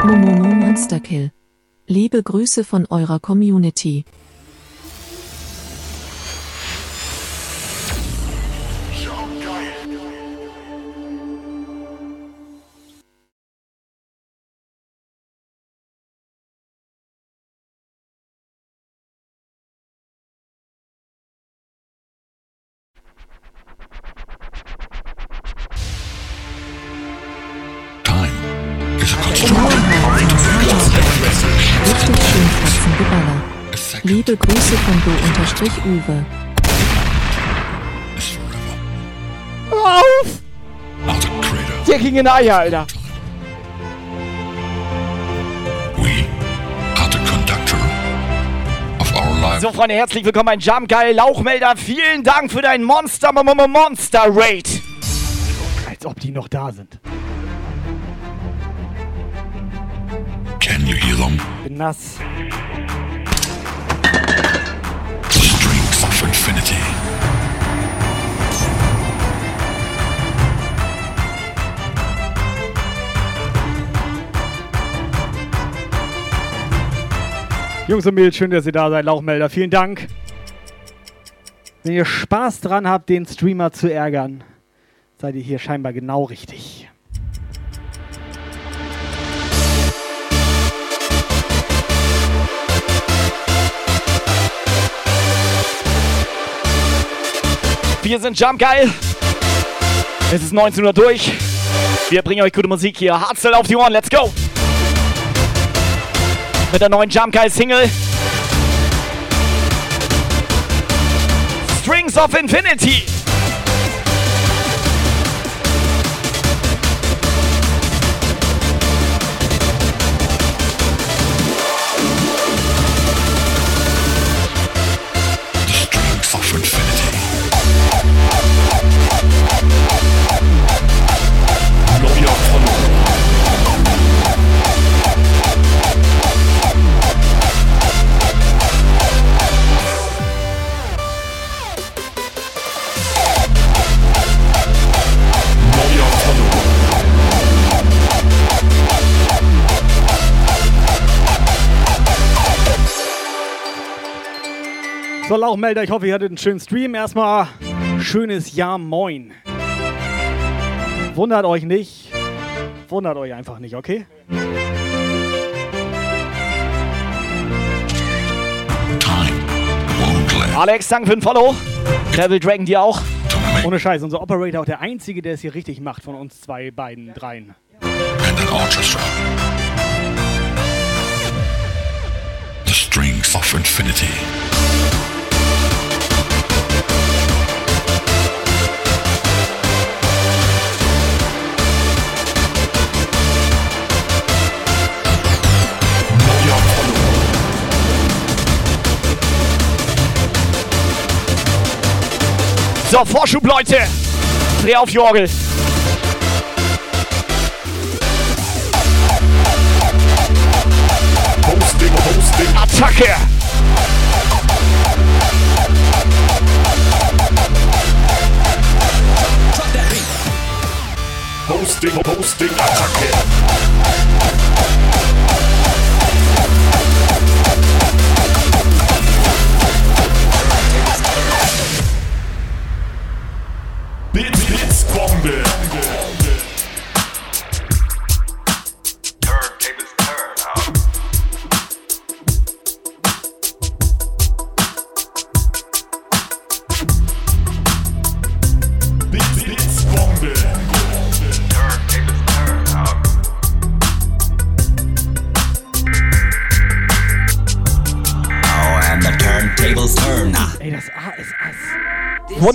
Momomo Monster Kill. Liebe Grüße von eurer Community. Liebe Grüße von Do-Uwe. Hör auf! Der ging in Eier, Alter. So, Freunde, herzlich willkommen bei Jump Geil Lauchmelder. Vielen Dank für dein Monster Mo- Mo- Monster Raid. Als ob die noch da sind. Can you hear them? Bin nass. Jungs und Mädels, schön, dass ihr da seid. Lauchmelder, vielen Dank. Wenn ihr Spaß dran habt, den Streamer zu ärgern, seid ihr hier scheinbar genau richtig. Wir sind Jump Geil. Es ist 19 Uhr durch. Wir bringen euch gute Musik hier. Hardstyle auf die Ohren. Let's go. Mit der neuen Geil Single. Strings of Infinity. So, Lauchmelder, ich hoffe, ihr hattet einen schönen Stream. Erstmal schönes Jahr Moin. Wundert euch nicht. Wundert euch einfach nicht, okay? Alex, danke für den Follow. Devil Dragon dir auch. Ohne Scheiß, unser Operator auch der Einzige, der es hier richtig macht von uns zwei, beiden, dreien. The strength of infinity. So, Vorschub, Leute. Dreh auf die Orgel. Hosting, hosting. Attacke. Hosting, hosting, Attacke.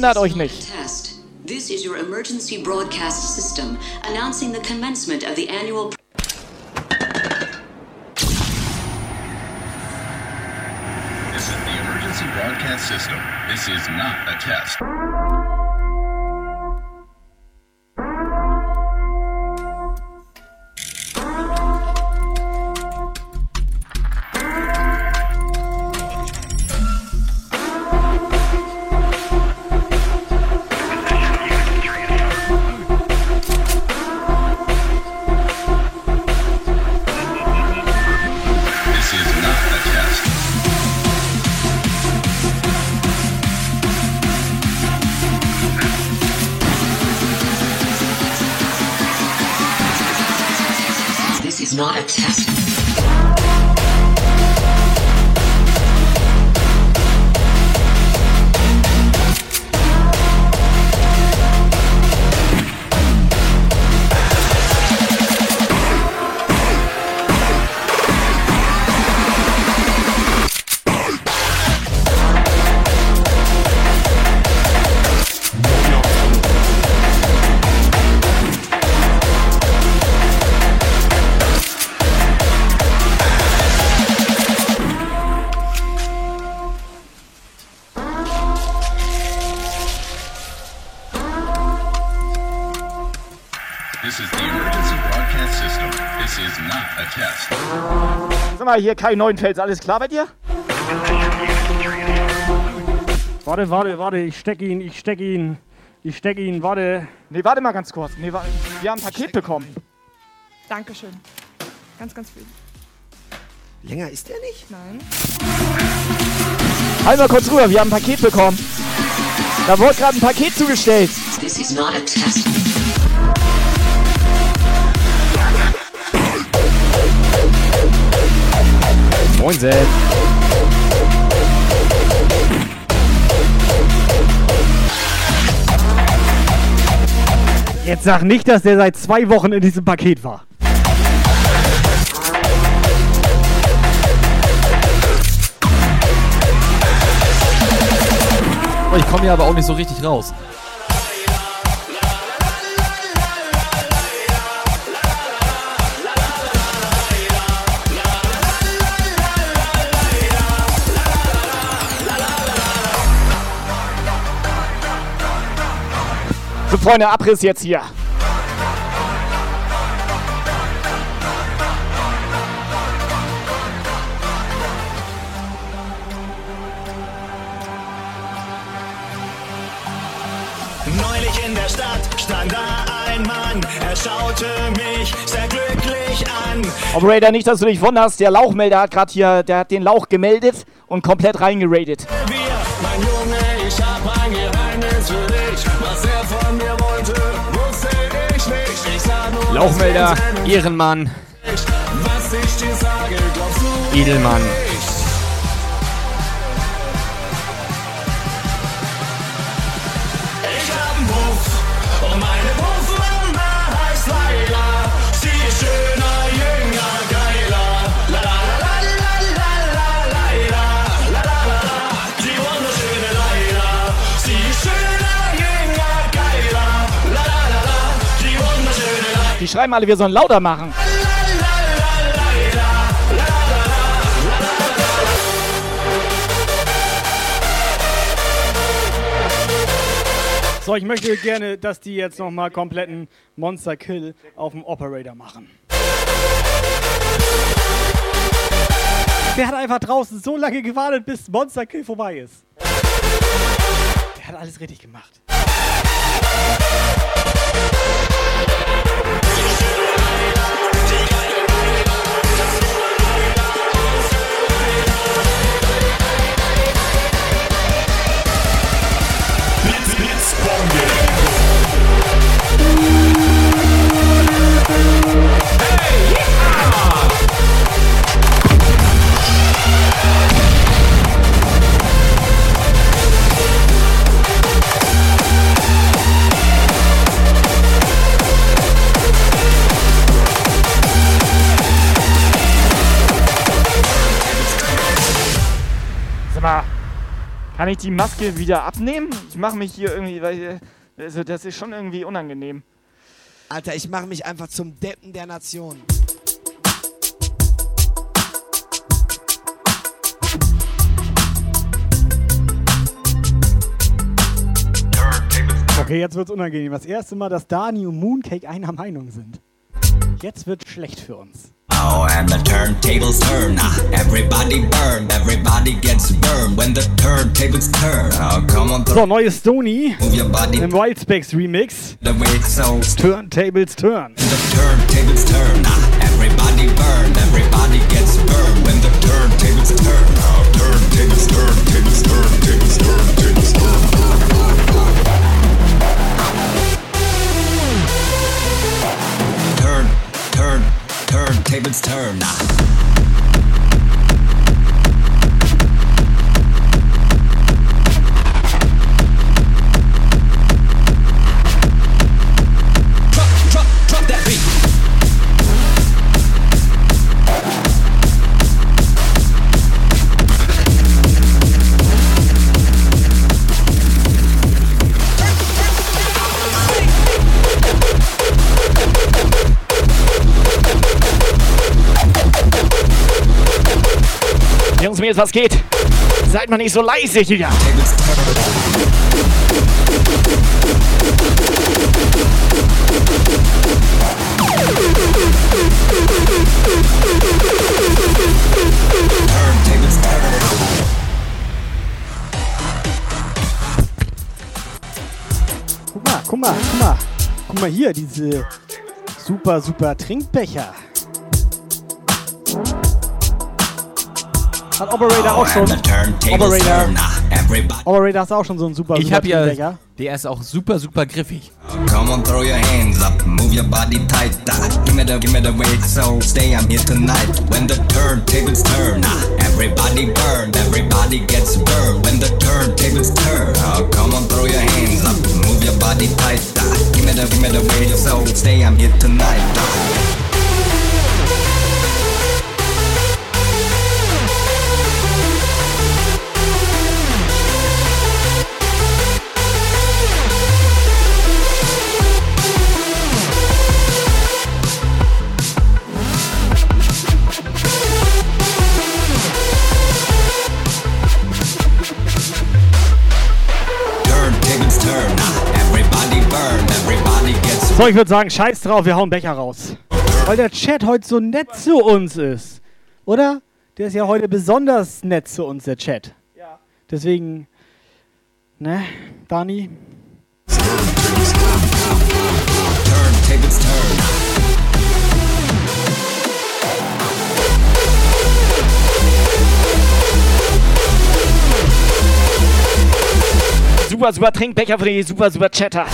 Wundert euch nicht. Test. This is your emergency broadcast system announcing the commencement of the annual. This is the broadcast system. This is not a test. Hier Kai Neuenfels, alles klar bei dir? Warte, warte, warte, ich steck ihn, ich steck ihn, ich steck ihn, warte. Nee, warte mal ganz kurz. Nee, wa- wir haben ein Paket bekommen. Dankeschön. Ganz, ganz viel. Länger ist der nicht? Nein. Halt mal kurz rüber, wir haben ein Paket bekommen. Da wurde gerade ein Paket zugestellt. This is not a test. Moin, Sepp. Jetzt sag nicht, dass der seit zwei Wochen in diesem Paket war. Ich komme hier aber auch nicht so richtig raus. So, Freunde, Abriss jetzt hier. Neulich in der Stadt stand da ein Mann, er schaute mich sehr glücklich an. Operator, nicht, dass du dich wunderst, der Lauchmelder hat gerade hier, der hat den Lauch gemeldet und komplett reingeradet. Wir, Internet Ehrenmann, Edelmann. Die schreiben alle, wir sollen lauter machen. So, ich möchte gerne, dass die jetzt nochmal kompletten Monster Kill auf dem Operator machen. Der hat einfach draußen so lange gewartet, bis Monster Kill vorbei ist. Der hat alles richtig gemacht. Kann ich die Maske wieder abnehmen? Ich mache mich hier irgendwie, weil, äh, also das ist schon irgendwie unangenehm. Alter, ich mache mich einfach zum Deppen der Nation. Okay, jetzt wird's unangenehm. Das erste Mal, dass Dani und Mooncake einer Meinung sind. Jetzt wird schlecht für uns. Oh, and the turntables turn. Ah, everybody burn, everybody gets burned when the turntables turn. Oh, come on, So, neues body im Wildspecs Remix. the way so. Turntables Turn. The turntables turn. Ah, everybody burn, everybody gets burned when the turntables turn. Oh, turntables turn. Jungs, was geht. Seid mal nicht so leise hier. Guck mal, guck mal, guck mal. Guck mal hier, diese super, super Trinkbecher. Hat Operator auch schon. Operator. Operator du auch schon so einen super, Ich super hab ja, der ist auch super, super griffig. Come on, throw your hands up, move your body tight. Ah, give me the, give me the weight, so stay. I'm here tonight. When the turntables turn, ah, everybody burn, everybody gets burned. When the turntables turn, oh, come on, throw your hands up, move your body tight. Ah, give me the, give me the weight, so stay. I'm here tonight. So, ich würde sagen, scheiß drauf, wir hauen Becher raus. Weil der Chat heute so nett zu uns ist. Oder? Der ist ja heute besonders nett zu uns, der Chat. Ja. Deswegen, ne, Dani? Super, super Trinkbecher für die super, super Chatter.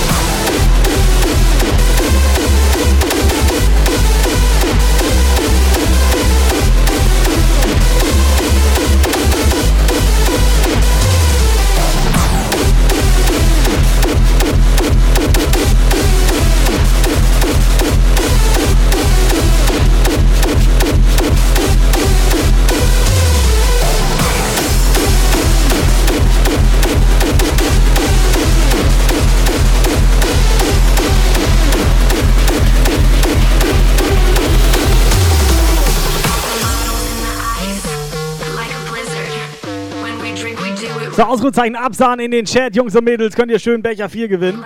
So, Ausrufezeichen Absahn in den Chat, Jungs und Mädels, könnt ihr schön Becher 4 gewinnen.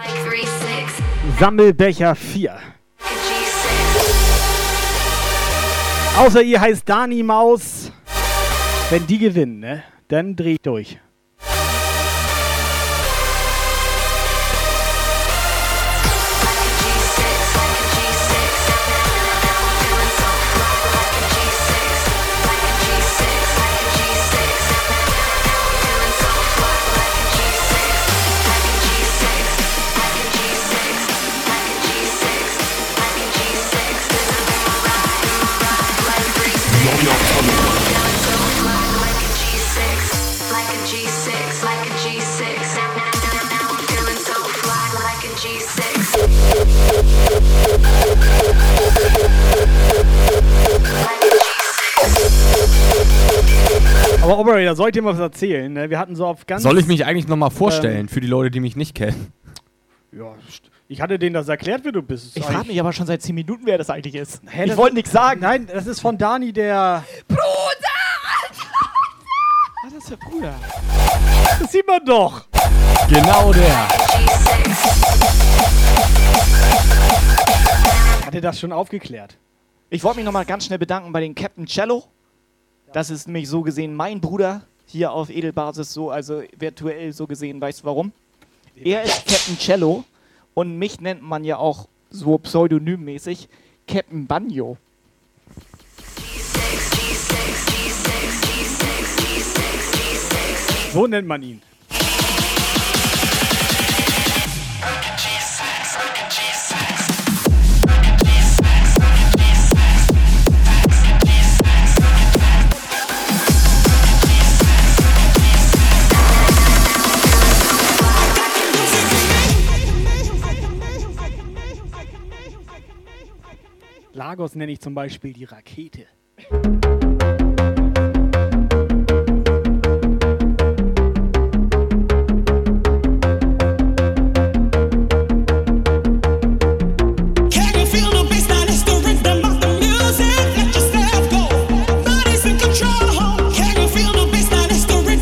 Sammelbecher 4. Außer ihr heißt Dani Maus. Wenn die gewinnen, ne? Dann dreht durch. Aber Operator, soll ich dir mal was erzählen? Ne? Wir hatten so auf ganz. Soll ich mich eigentlich nochmal vorstellen ähm, für die Leute, die mich nicht kennen? Ja, ich hatte denen das erklärt, wer du bist. Ich frage mich aber schon seit 10 Minuten, wer das eigentlich ist. Hä, ich wollte nichts sagen. Nein, das ist von Dani, der. Bruder! Ah, was ist der Bruder? Das sieht man doch! Genau der! Hat er das schon aufgeklärt? Ich wollte mich nochmal ganz schnell bedanken bei den Captain Cello das ist nämlich so gesehen mein Bruder hier auf Edelbasis, so, also virtuell so gesehen, weißt du warum? Er ist Captain Cello und mich nennt man ja auch so pseudonymmäßig Captain Banjo. So nennt man ihn. Lagos nenne ich zum Beispiel die Rakete.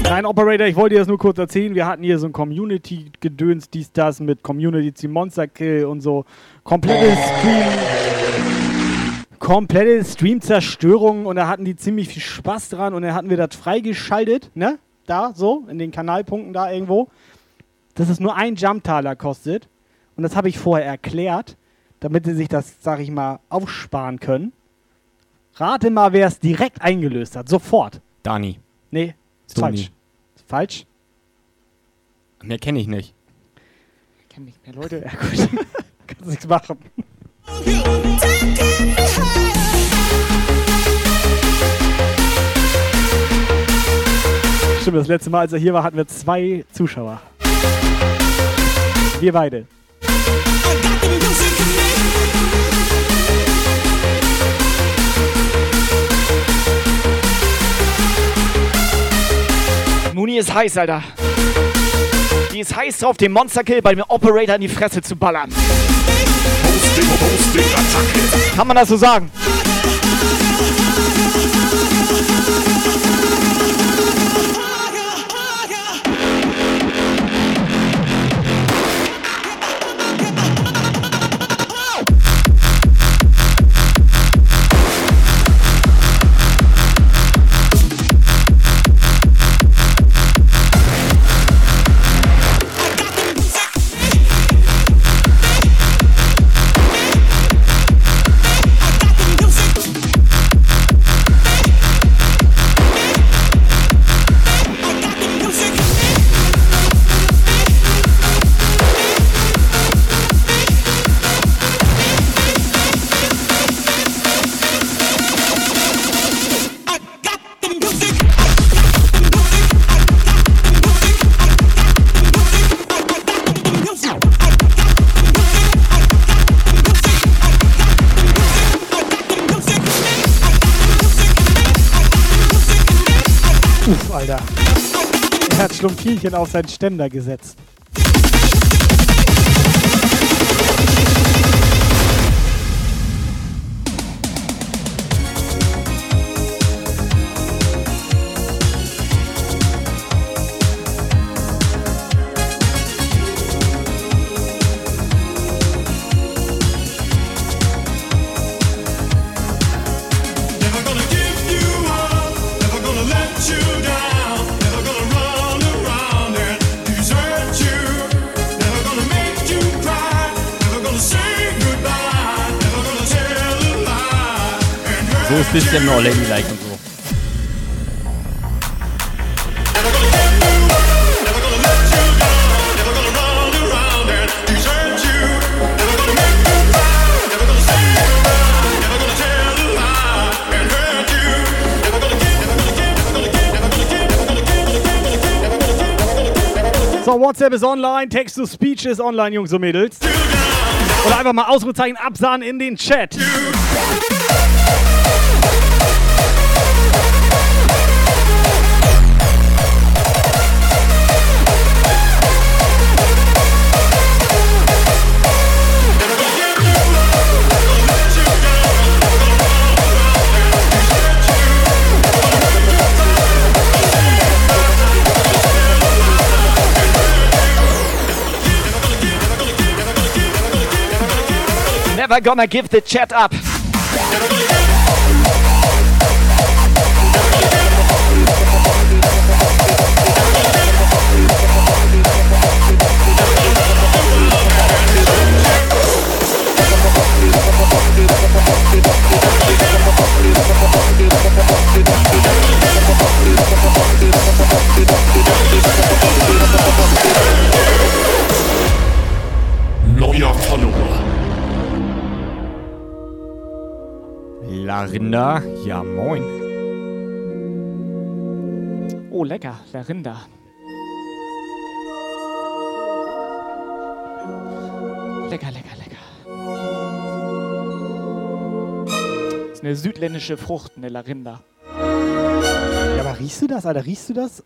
Nein, Operator, ich wollte dir das nur kurz erzählen. Wir hatten hier so ein Community-Gedöns, dies, das mit Community Monster Kill und so. Komplette Stream. Komplette Stream-Zerstörung und da hatten die ziemlich viel Spaß dran und dann hatten wir das freigeschaltet, ne? Da, so, in den Kanalpunkten da irgendwo. Dass es nur ein Jump-Taler kostet. Und das habe ich vorher erklärt, damit sie sich das, sag ich mal, aufsparen können. Rate mal, wer es direkt eingelöst hat. Sofort. Dani. Nee, ist falsch. Ist falsch? Mehr kenne ich nicht. Ich kenn nicht mehr Leute. Ja, gut. Kannst nichts machen. Stimmt, das letzte Mal, als er hier war, hatten wir zwei Zuschauer. Wir beide. Muni ist heiß, Alter. Die ist heiß drauf, den Monster Kill bei dem Operator in die Fresse zu ballern. Kann man das so sagen? Schlumpfierchen auf seinen Ständer gesetzt. Never gonna give. So, WhatsApp ist online, Text-to-Speech ist online, Jungs und Mädels. Oder einfach mal Ausrufezeichen absahen in den Chat. Never gonna give the chat up. Neuer Follower. Larinda, ja moin. Oh, lecker. Der Rinder. Lecker, lecker, lecker. Das ist eine südländische Frucht, eine Larinda. Ja, aber riechst du das, Alter? Riechst du das?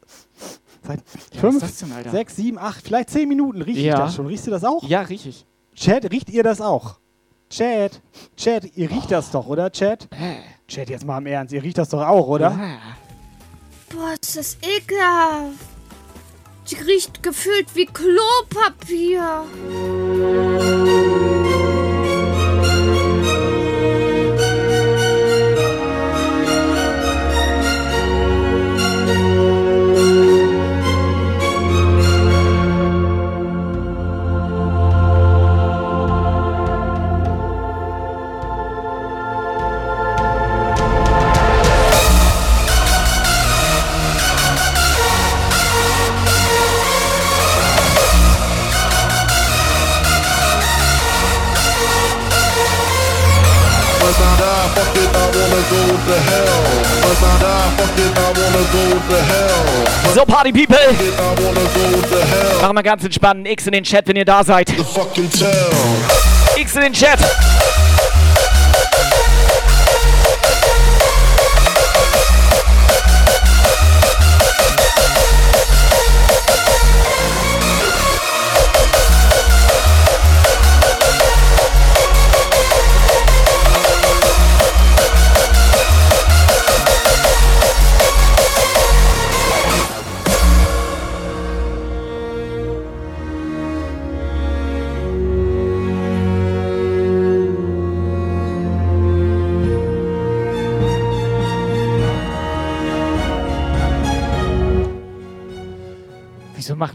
Seit was fünf, denn, Alter? sechs, sieben, acht, vielleicht zehn Minuten rieche Ja. ich das schon. Riechst du das auch? Ja, riech ich. Chat, riecht ihr das auch? Chat, Chat, ihr riecht das doch, oder, Chat? Chat, jetzt mal im Ernst, ihr riecht das doch auch, oder? Boah, ist das ekelhaft. Die riecht gefühlt wie Klopapier. So, Party People! Machen wir ganz entspannt. X in den Chat, wenn ihr da seid. X in den Chat.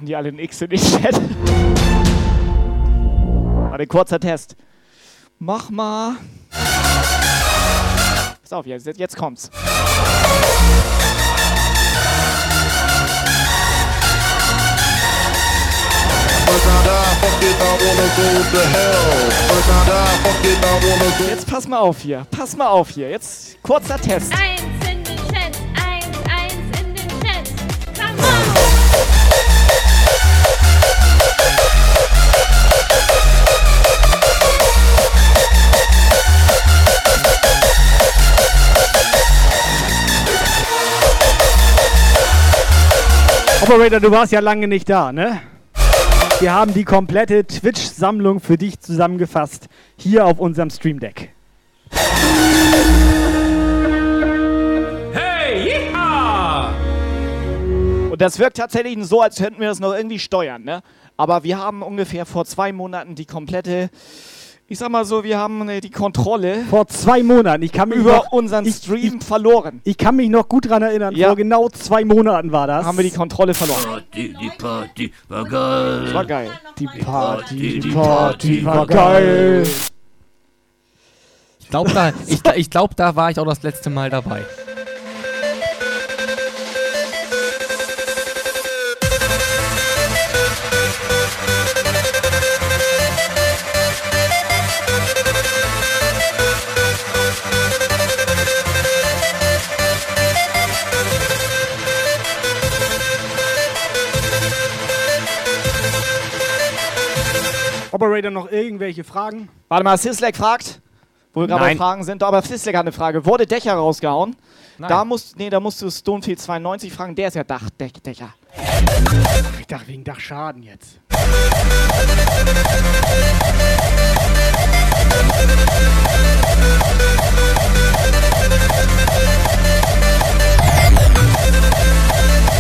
Die alle ein X in den Chat? Warte, kurzer Test. Mach mal. Pass auf, jetzt, jetzt kommt's. Jetzt pass mal auf hier. Pass mal auf hier. Jetzt kurzer Test. Eins Operator, du warst ja lange nicht da, ne? Wir haben die komplette Twitch-Sammlung für dich zusammengefasst, hier auf unserem Stream Deck. Hey, ja! Und das wirkt tatsächlich so, als könnten wir das noch irgendwie steuern, ne? Aber wir haben ungefähr vor zwei Monaten die komplette, ich sag mal so, wir haben äh, die Kontrolle Vor zwei Monaten, ich kann mich über noch, unseren Stream verloren. ich kann mich noch gut dran erinnern, Ja. vor genau zwei Monaten war das. Haben wir die Kontrolle verloren. Party, die Party war geil. Das war geil. Die Party, die Party war geil. Ich glaube, da, ich, ich glaub, da war ich auch das letzte Mal dabei. Operator, noch irgendwelche Fragen? Warte mal, Sislek fragt, wo wir gerade bei. Fragen sind, aber Sislek hat eine Frage. Wurde Dächer rausgehauen? Nein. Da musst, nee, da musst du Stonefield 92 fragen, der ist ja Dachdächer. Ich dachte wegen Dachschaden jetzt.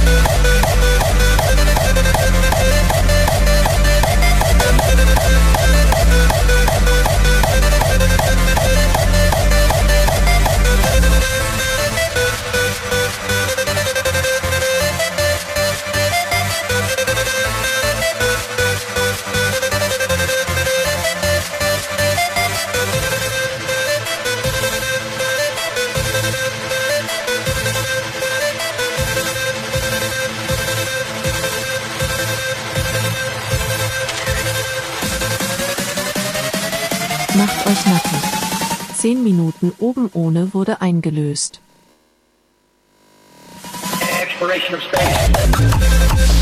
Macht 10 Minuten oben ohne wurde eingelöst. Exploration of space.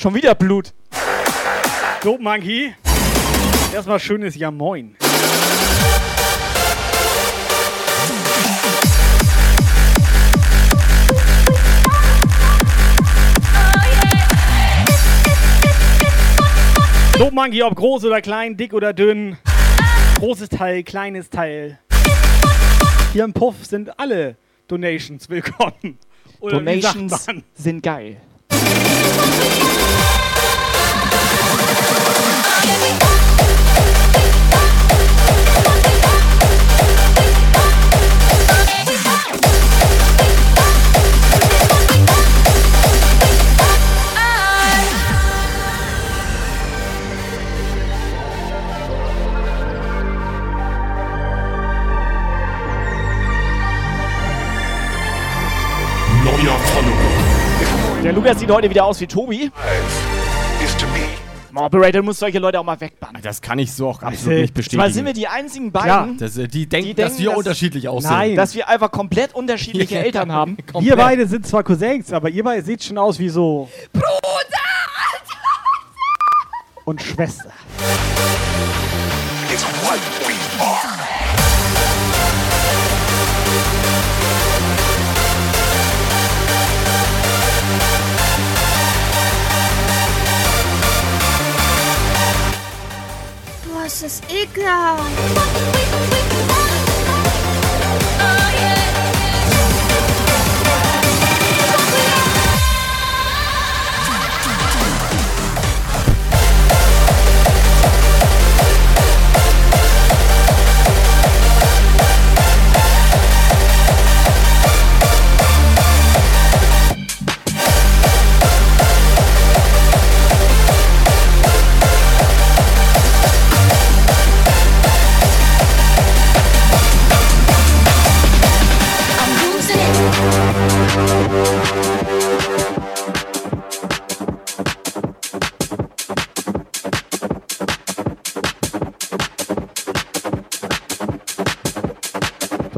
Schon wieder Blut. Dope Monkey. Erstmal schönes Ja Moin. Dope Monkey, ob groß oder klein, dick oder dünn. Großes Teil, kleines Teil. Hier im Puff sind alle Donations willkommen. Oder Donations sind geil. Der Lukas sieht heute wieder aus wie Tobi. Operator muss solche Leute auch mal wegbannen. Das kann ich so auch absolut Äh, nicht bestätigen. Weil sind wir die einzigen beiden, das, äh, die, denken, die dass wir denken, unterschiedlich aussehen. Nein. dass wir einfach komplett unterschiedliche Ja. Eltern haben. Wir beide sind zwar Cousins, aber ihr beide seht schon aus wie so. Bruder! Und Schwester. It's what we are. Boah, ist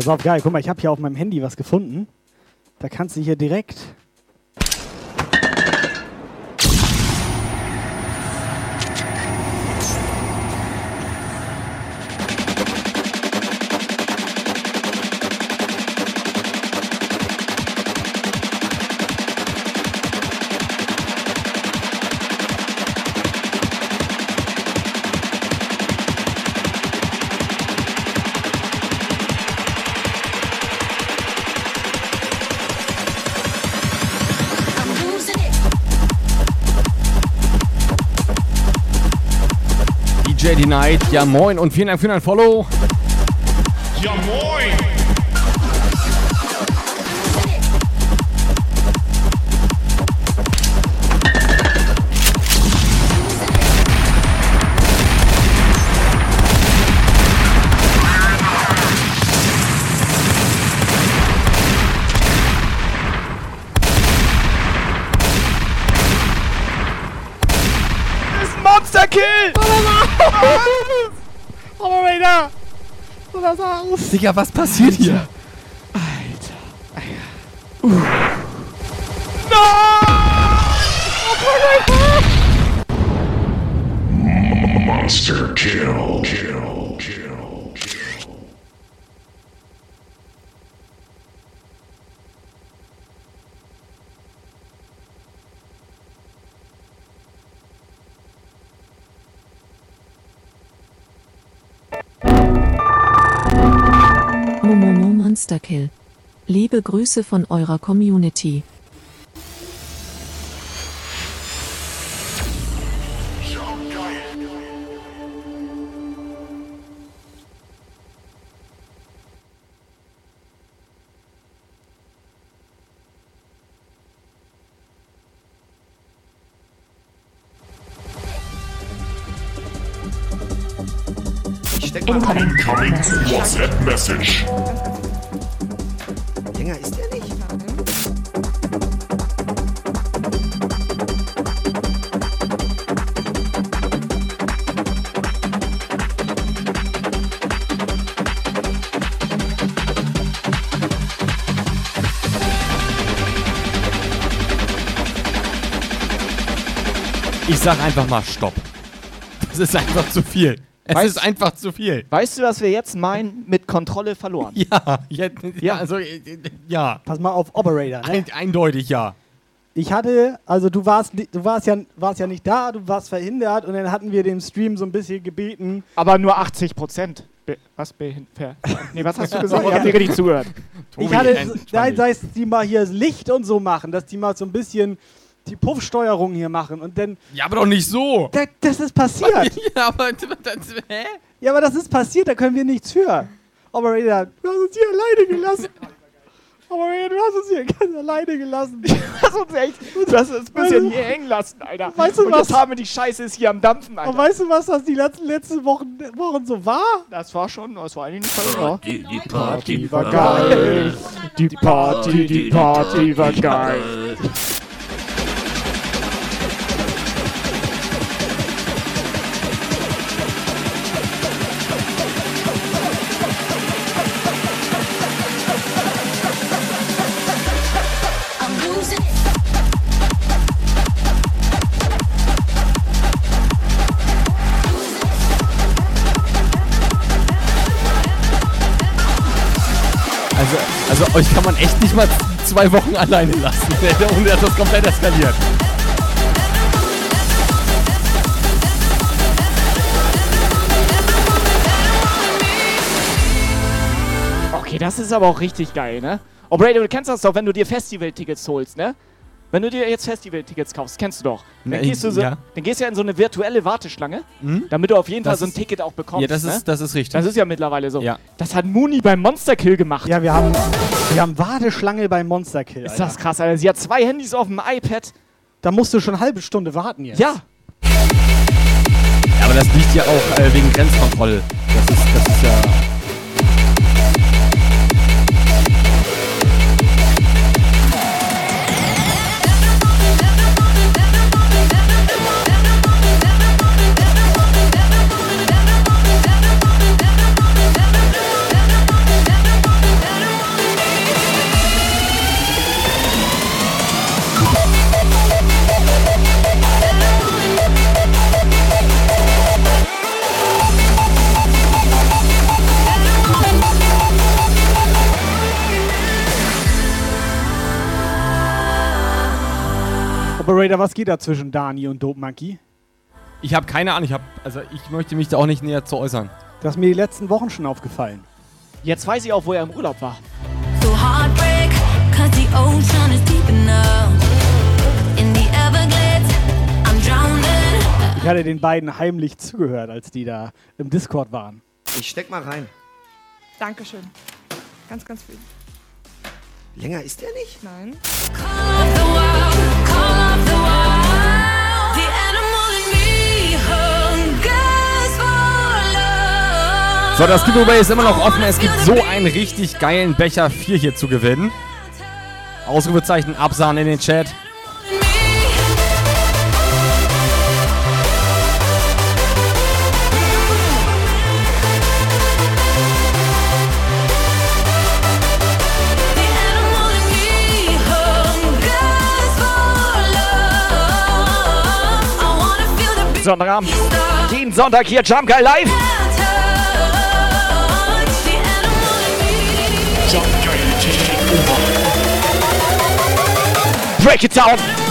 Pass auf, geil. Guck mal, ich habe hier auf meinem Handy was gefunden. Da kannst du hier direkt. Denied, ja moin und vielen Dank für dein Follow. Ja moin. Digga, was passiert hier? Liebe Grüße von eurer Community. Incoming. Incoming WhatsApp Message. Sag einfach mal Stopp. Das ist einfach zu viel. Es Weißt- ist einfach zu viel. Weißt du, was wir jetzt meinen mit Kontrolle verloren? Ja, ja, ja also ja. Pass mal auf, Operator. Ne? Ein, eindeutig ja. Ich hatte, also du warst, du warst ja, warst ja nicht da, du warst verhindert und dann hatten wir dem Stream so ein bisschen gebeten. Aber nur 80 Prozent. Be was behindert? Nee, was hast du gesagt? Ich hab dir richtig zugehört. Ich hatte, nein, dass die mal hier das Licht und so machen, dass die mal so ein bisschen die Puffsteuerung hier machen und dann. Ja, aber doch nicht so. Das, das ist passiert. ja, aber das, hä? Ja, aber das ist passiert, da können wir nichts für. Operator, du hast uns hier alleine gelassen. Operator, du hast uns hier ganz alleine gelassen. Du hast uns echt, du hast uns ein bisschen hier hängen lassen, Alter. Weißt du Und was? haben wir die Scheiße ist hier am Dampfen, Alter. Und weißt du, was das die letzten, letzten Wochen, Wochen so war? Das war schon, das war eigentlich nicht voll Die, die Party war geil. Die Party, die Party war geil. Euch kann man echt nicht mal zwei Wochen alleine lassen. Und hat das komplett eskaliert. Okay, das ist aber auch richtig geil, ne? Operator, du kennst das doch, wenn du dir Festivaltickets holst, ne? Wenn du dir jetzt Festivaltickets kaufst, kennst du doch. Dann, gehst du so, ja. dann gehst du ja in so eine virtuelle Warteschlange, Mhm. damit du auf jeden Das Fall so ein Ticket auch bekommst. Ja, das ne? ist, das ist richtig. Das ist ja mittlerweile so. Ja. Das hat Mooney beim Monster Kill gemacht. Ja, wir haben, wir haben Warteschlange beim Monster Kill. Ist das krass, Alter. Sie hat zwei Handys auf dem iPad. Da musst du schon eine halbe Stunde warten jetzt. Ja. Ja, aber das liegt ja auch äh, wegen Grenzkontrolle. Das ist, das ist ja. Operator, was geht da zwischen Dani und Dope Monkey? Ich habe keine Ahnung. Ich hab, also ich möchte mich da auch nicht näher zu äußern. Das ist mir die letzten Wochen schon aufgefallen. Jetzt weiß ich auch, wo er im Urlaub war. So heartbreak, cause the ocean is deep enough. In the Everglades, I'm drowning. Ich hatte den beiden heimlich zugehört, als die da im Discord waren. Ich steck mal rein. Dankeschön. Ganz, ganz viel. Länger ist der nicht? Nein. So, das Giveaway ist immer noch offen. Es gibt so einen richtig geilen Becher 4 hier zu gewinnen. Ausrufezeichen Absahn in den Chat. Sonntagabend. Jeden Sonntag hier Jump Guy Live. Break it down.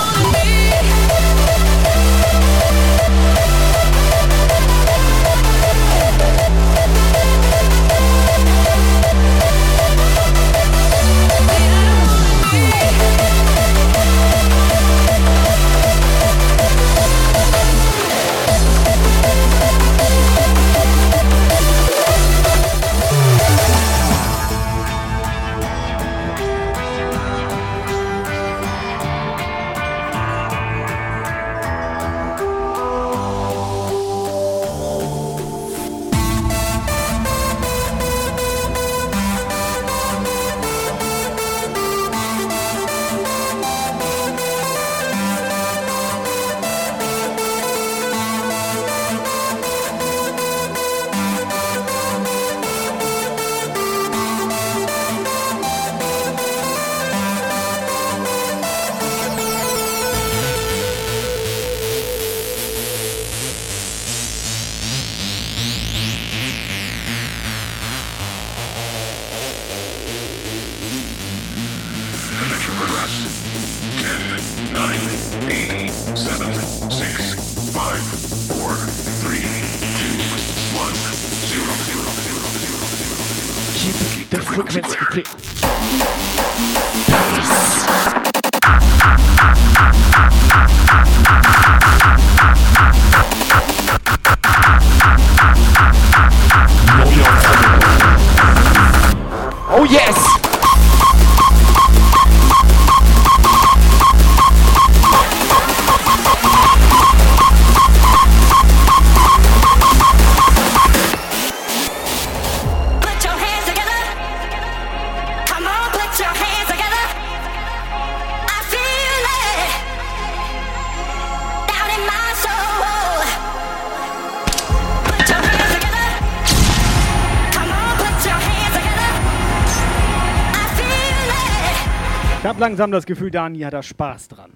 Langsam das Gefühl, Dani hat da Spaß dran.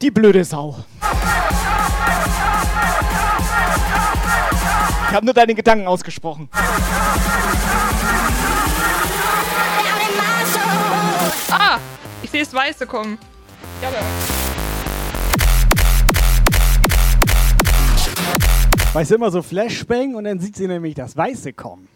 Die blöde Sau. Ich habe nur deine Gedanken ausgesprochen. Ah, ich sehe das Weiße kommen. Jalle. Weißt du, immer so Flashbang und dann sieht sie nämlich das Weiße kommen.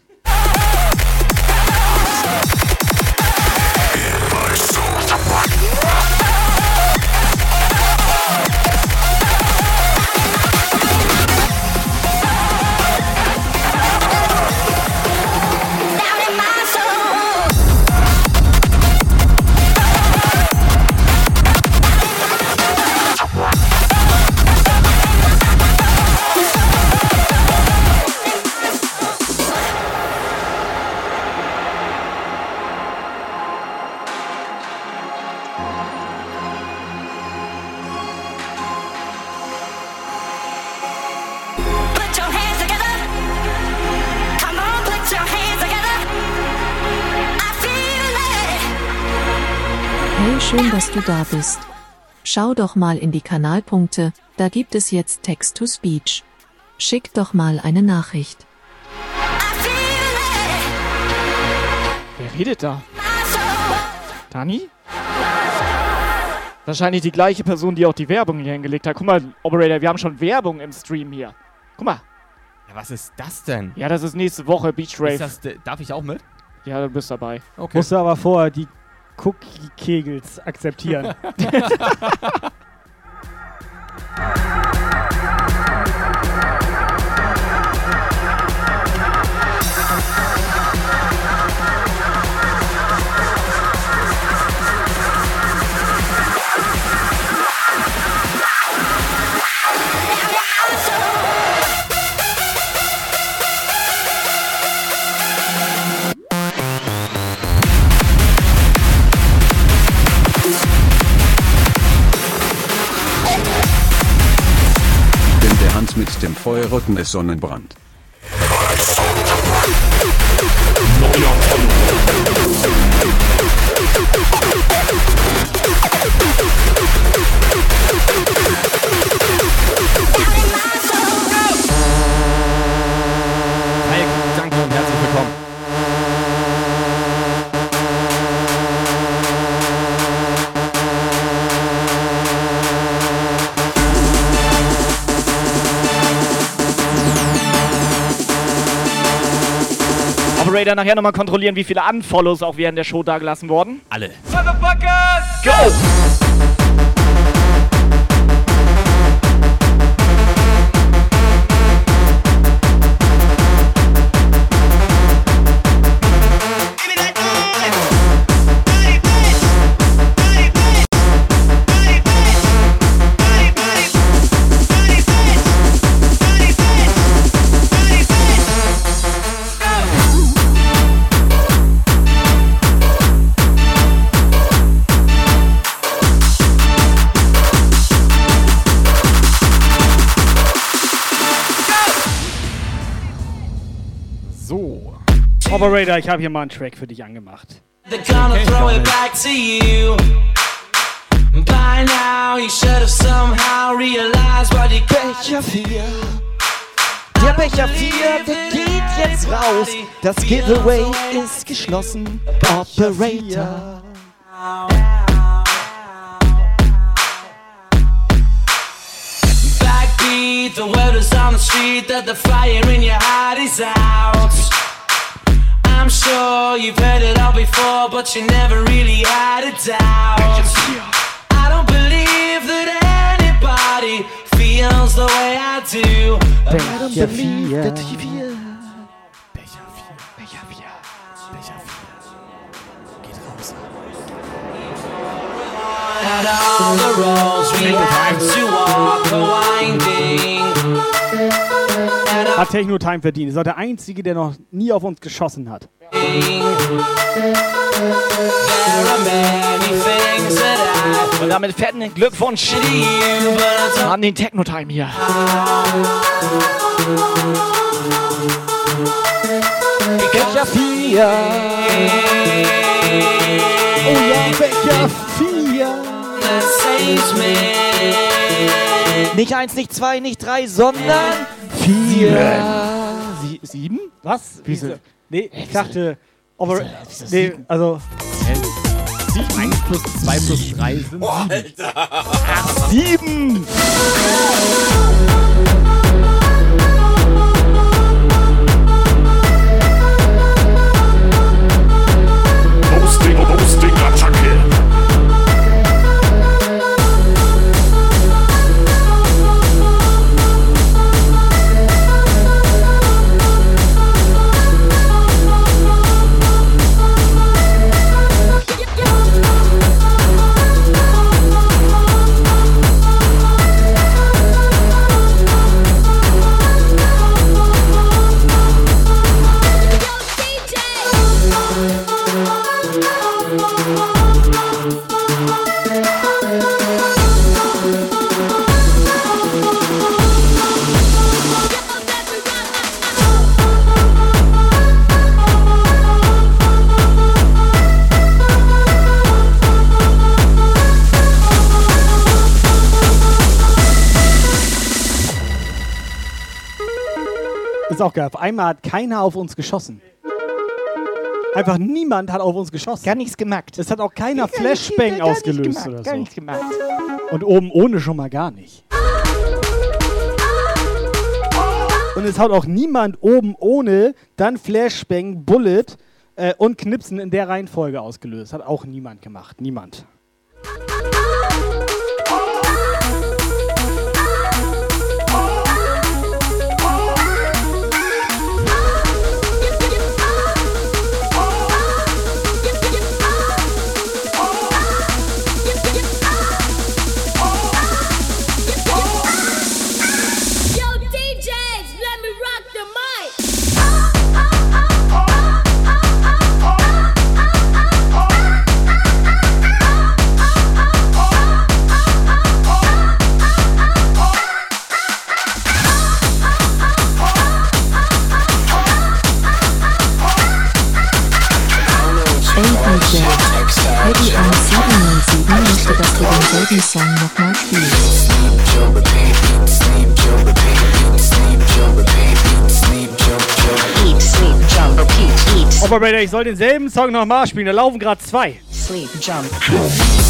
Du da bist. Schau doch mal in die Kanalpunkte, da gibt es jetzt Text-to-Speech. Schick doch mal eine Nachricht. Wer redet da? Dani? Wahrscheinlich die gleiche Person, die auch die Werbung hier hingelegt hat. Guck mal, Operator, wir haben schon Werbung im Stream hier. Guck mal. Ja, was ist das denn? Ja, das ist nächste Woche Beach Rave. Ist das, darf ich auch mit? Ja, du bist dabei. Okay. Musst du aber vorher die Cookie-Kegels akzeptieren. Feuerrücken ist Sonnenbrand. Operator, nachher nochmal kontrollieren, wie viele Unfollows auch während der Show dagelassen wurden. Alle. Motherfuckers! Go! Operator, ich habe hier mal einen Track für dich angemacht. They're gonna throw it back to you. By now, you should have somehow realized what you feel. Die hat Becher 4, der geht jetzt raus. Das Giveaway ist geschlossen. Operator. Backbeat, the word is on the street that the fire in your heart is out. I'm sure you've heard it all before, but you never really had a doubt. I don't believe that anybody feels the way I do. I don't Becher believe 4. that you feel. And all the roads we have to walk are winding. Hat Techno Time verdient. Ist auch der Einzige, der noch nie auf uns geschossen hat. Und damit fetten Glückwunsch an den Techno-Time hier. Becher 4. Oh ja, Becher 4. that saves me. Nicht eins, nicht zwei, nicht drei, sondern vier. Sie, sieben? Was? Wieso? Nee, ich dachte. Aber, nee, also. Sieben. 1 plus 2 plus 3 sind Boah, sieben. Ach, sieben! Ist auch geil. Auf einmal hat keiner auf uns geschossen. Einfach niemand hat auf uns geschossen. Gar nichts gemacht. Es hat auch keiner Gar Flashbang gar nichts ausgelöst gemacht, oder Gar so. nichts gemacht. Und oben ohne schon mal gar nicht. Und es hat auch niemand oben ohne dann Flashbang, Bullet äh, und Knipsen in der Reihenfolge ausgelöst. Hat auch niemand gemacht. Niemand. 1707 möchte, dass du denselben Song nochmal spielst. Operator, ich soll denselben Song nochmal spielen. Da laufen gerade zwei. sleep, jump. Eat,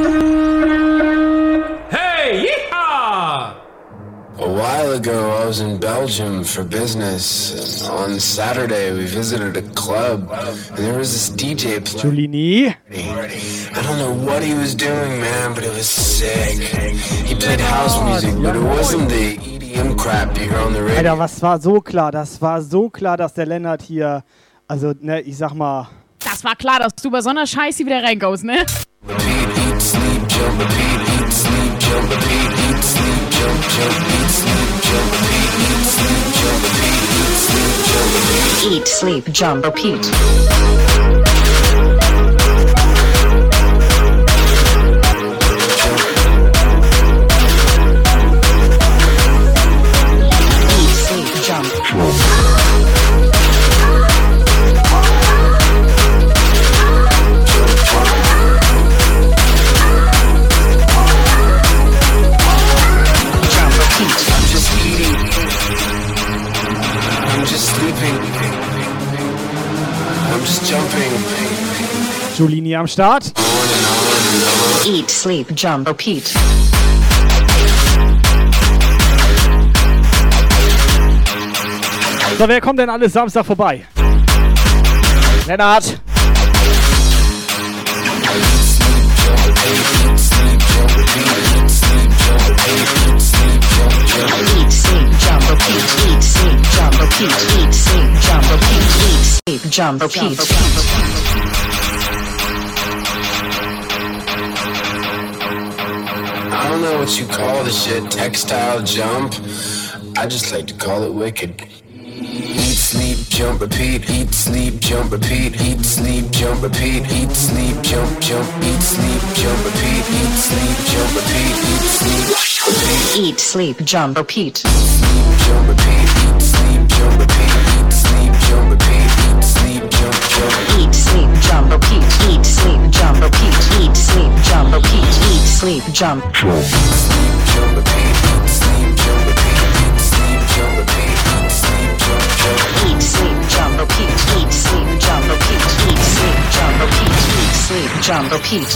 sleep, A while ago, I was in Belgium for business. On Saturday, we visited a club, and there was this DJ playing. Giulini. I don't know what he was doing, man, but it was sick. He played house music, but it wasn't the EDM crap you hear on the radio. Alter, was war so klar? Das war so klar, dass der Lennart hier, also, ne, ich sag mal, Das war klar, dass du bei so einer Scheiße wieder reingaust, ne? Eat, sleep, jump, repeat. Eat, sleep, jump. Eat, sleep, jump, repeat. Julini am Start. Eat, sleep, jump, repeat. So, wer kommt denn alles Samstag vorbei? Lennart. Eat, sleep, jump, repeat. Eat, sleep, jump, repeat. Don't know what you call the shit, textile jump. I just like to call it wicked. Eat, sleep, jump, repeat. Eat, sleep, jump, repeat. Eat, sleep, jump, repeat. Eat, sleep, jump, jump. Eat, sleep, jump, repeat. Eat, sleep, jump, repeat. Eat, sleep, repeat. Eat, sleep, jump, repeat. Jump, repeat. Jump, repeat. Eat, sleep, jump, repeat. Eat, sleep, jump, repeat. Eat, sleep, jump. Jump, repeat. Eat, sleep, jump, repeat. Eat, sleep, jump, repeat. Eat, sleep, jump, jump. Eat, sleep, jump, repeat. Eat, sleep, jump, repeat. Eat, sleep, jump, repeat. Eat, sleep, jump, repeat.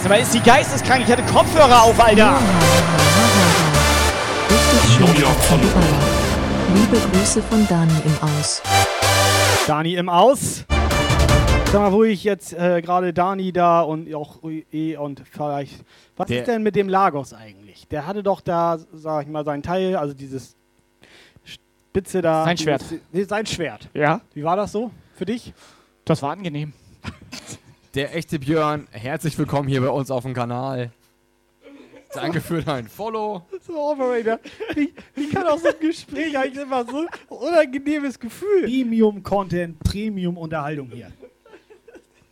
Sag mal, ist die geisteskrank? Ich hatte Kopfhörer auf, Alter. Richtig schön. Liebe Grüße von Dani im Aus. Dani im Aus. Sag mal, wo ich jetzt äh, gerade Dani da und auch E und vielleicht. Was Der- ist denn mit dem Lagos eigentlich? Der hatte doch da, sag ich mal, sein Teil, also dieses Spitze da. Sein Schwert. Dieses, nee, sein Schwert. Ja. Wie war das so für dich? Das war angenehm. Der echte Björn, herzlich willkommen hier bei uns auf dem Kanal. Danke für dein Follow. So, Operator. Wie, wie kann auch so ein Gespräch eigentlich immer so unangenehmes Gefühl? Premium-Content, Premium-Unterhaltung hier.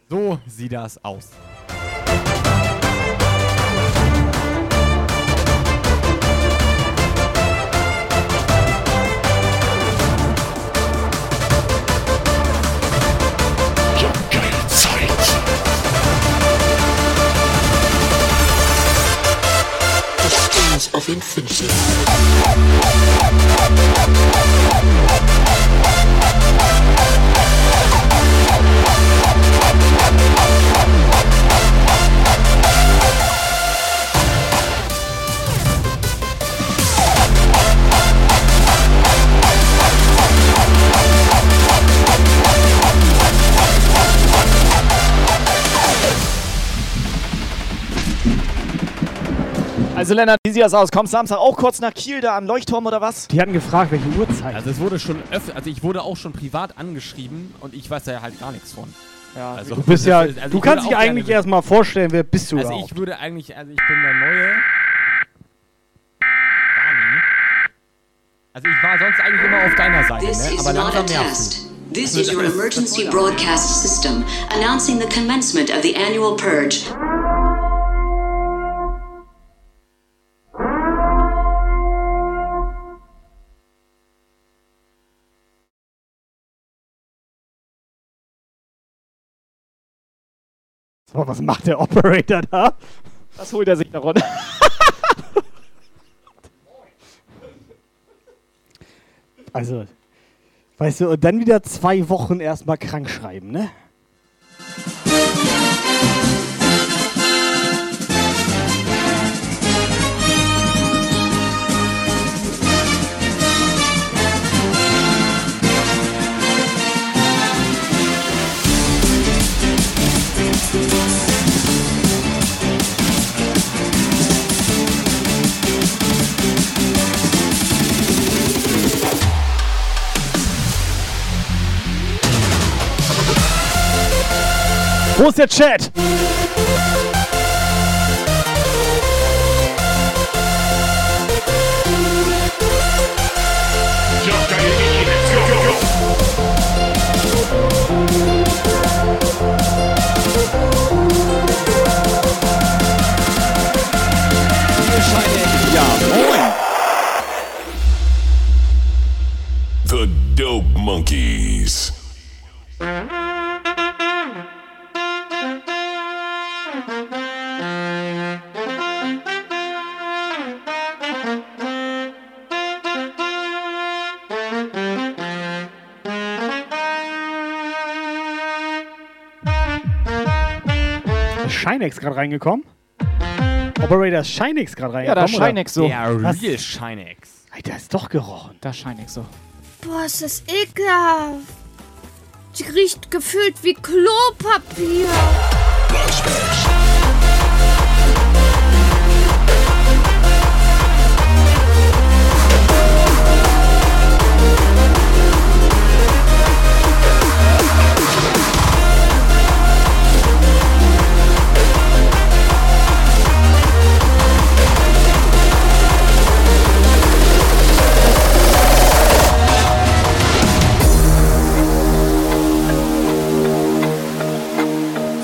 So sieht das aus. Stones of Infinity. Also Lennart, wie sieht das aus? Kommst Samstag auch kurz nach Kiel da am Leuchtturm oder was? Die hatten gefragt, welche Uhrzeit. Also es wurde schon öfter, also ich wurde auch schon privat angeschrieben und ich weiß da ja halt gar nichts von. Ja, also, du bist ja, also du kannst dich eigentlich erstmal vorstellen, wer bist du Also überhaupt? ich würde eigentlich, also ich bin der neue Dani. Also ich war sonst eigentlich immer auf deiner Seite, This ne? is aber langsam nervst test. du. This Das is your emergency broadcast system announcing the commencement of the annual purge. So, was macht der Operator da? Was holt er sich da runter? Also, weißt du, und dann wieder zwei Wochen erstmal krank schreiben, ne? Wo ist der Chat? Ja, moin. The Dope Monkeys. Shinex gerade reingekommen? Operator ist Shinex gerade Ja, da reingekommen? ist Shinex so. Der Was? Real Shinex. Alter, ist doch gerochen. Da ich so. Boah, ist das ekelhaft. Sie riecht gefühlt wie Klopapier.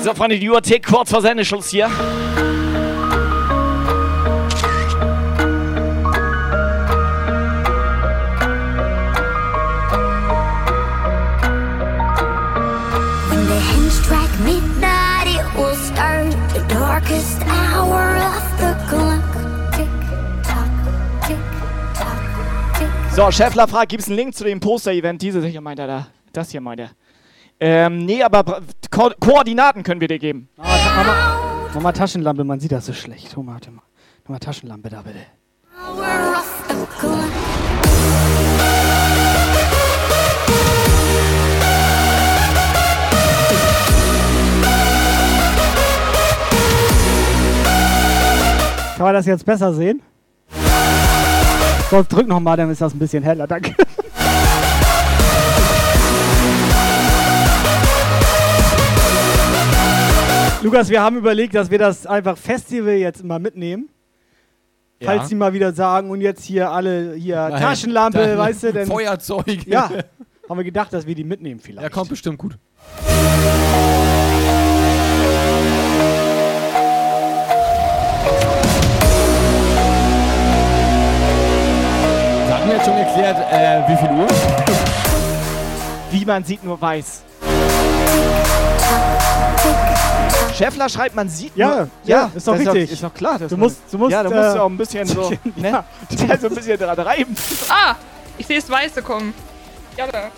So, Freunde, die Uhr tickt kurz vor Sendeschluss hier. Darkest hour of the clock. Tick tock, tick tock, tick. So, Schäffler fragt, gibt es einen Link zu dem Poster-Event? Dieses hier meint er da. Das hier meint er. Ähm, nee, aber Ko Koordinaten können wir dir geben. Mach mal Taschenlampe, man sieht das so schlecht. Mal, warte mal. Mach mal Taschenlampe da bitte. Kann man das jetzt besser sehen? Sonst drück noch mal, dann ist das ein bisschen heller. Danke. Lukas, wir haben überlegt, dass wir das einfach Festival jetzt mal mitnehmen. Ja. Falls die mal wieder sagen und jetzt hier alle hier Nein, Taschenlampe, dann weißt du, denn Feuerzeug. Ja, haben wir gedacht, dass wir die mitnehmen vielleicht. Ja, kommt bestimmt gut. Sie hatten jetzt schon erklärt, äh, wie viel Uhr? Wie man sieht, nur weiß. Schäffler schreibt, man sieht Ja, nur... ja, ist doch richtig. Ist doch klar. dass Du musst- du musst, Ja, du musst äh, ja auch ein bisschen so... ne? Ja, so ein bisschen dran reiben. Ah, ich sehe das Weiße kommen. Ja, da.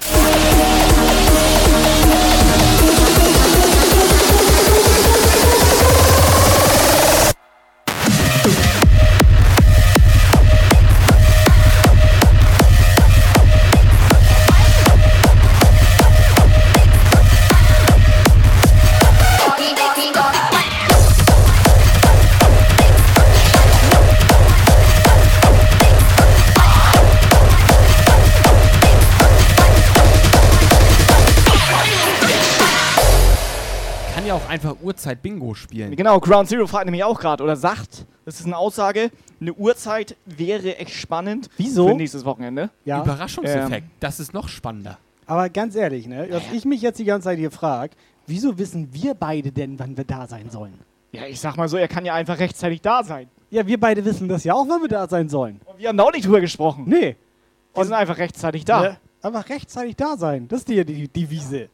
Einfach Uhrzeit-Bingo spielen. Genau, Ground Zero fragt nämlich auch gerade oder sagt, das ist eine Aussage, eine Uhrzeit wäre echt spannend. Wieso? Für nächstes Wochenende. Ja. Überraschungseffekt. Ähm, das ist noch spannender. Aber ganz ehrlich, ne, was ich mich jetzt die ganze Zeit hier frage, wieso wissen wir beide denn, wann wir da sein sollen? Ja, ich sag mal so, er kann ja einfach rechtzeitig da sein. Ja, wir beide wissen das ja auch, wann wir da sein sollen. Und wir haben da auch nicht drüber gesprochen. Nee. Wir sind einfach rechtzeitig da. Ja, aber rechtzeitig da sein, das ist die, die Devise.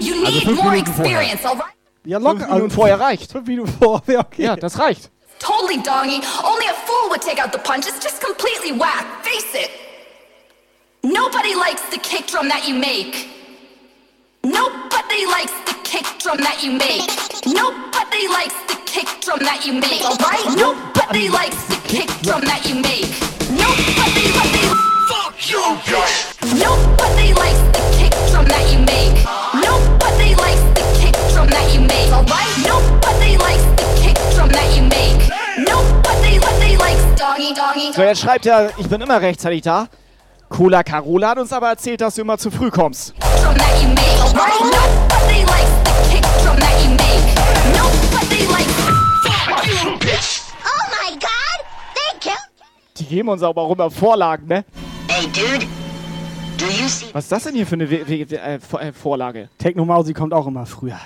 You Also need fünf more Minuten vorher. experience, alright? Ja, Fünf Minuten vorher reicht. Fünf Minuten vorher, okay. Ja, das reicht. Totally, doggy. Only a fool would take out the punch. It's just completely whack. Face it. Nobody likes the kick drum that you make. Nobody likes the kick drum that you make. Nobody likes the kick drum that you make. Alright? Nobody likes the kick drum that you make. Nobody, nobody. Fuck you, Nobody likes the kick drum that you make. So, jetzt schreibt er, ich bin immer rechtzeitig da. Cola Carola hat uns aber erzählt, dass du immer zu früh kommst. drum that you make. Alright? Nobody likes the kick drum that you make. Nobody likes. Fuck you, bitch. Oh my god! They killed Die geben uns aber auch immer Vorlagen, ne? Hey dude, do you see Was ist das denn hier für eine We We We äh, äh, Vorlage? Techno Mausi kommt auch immer früher.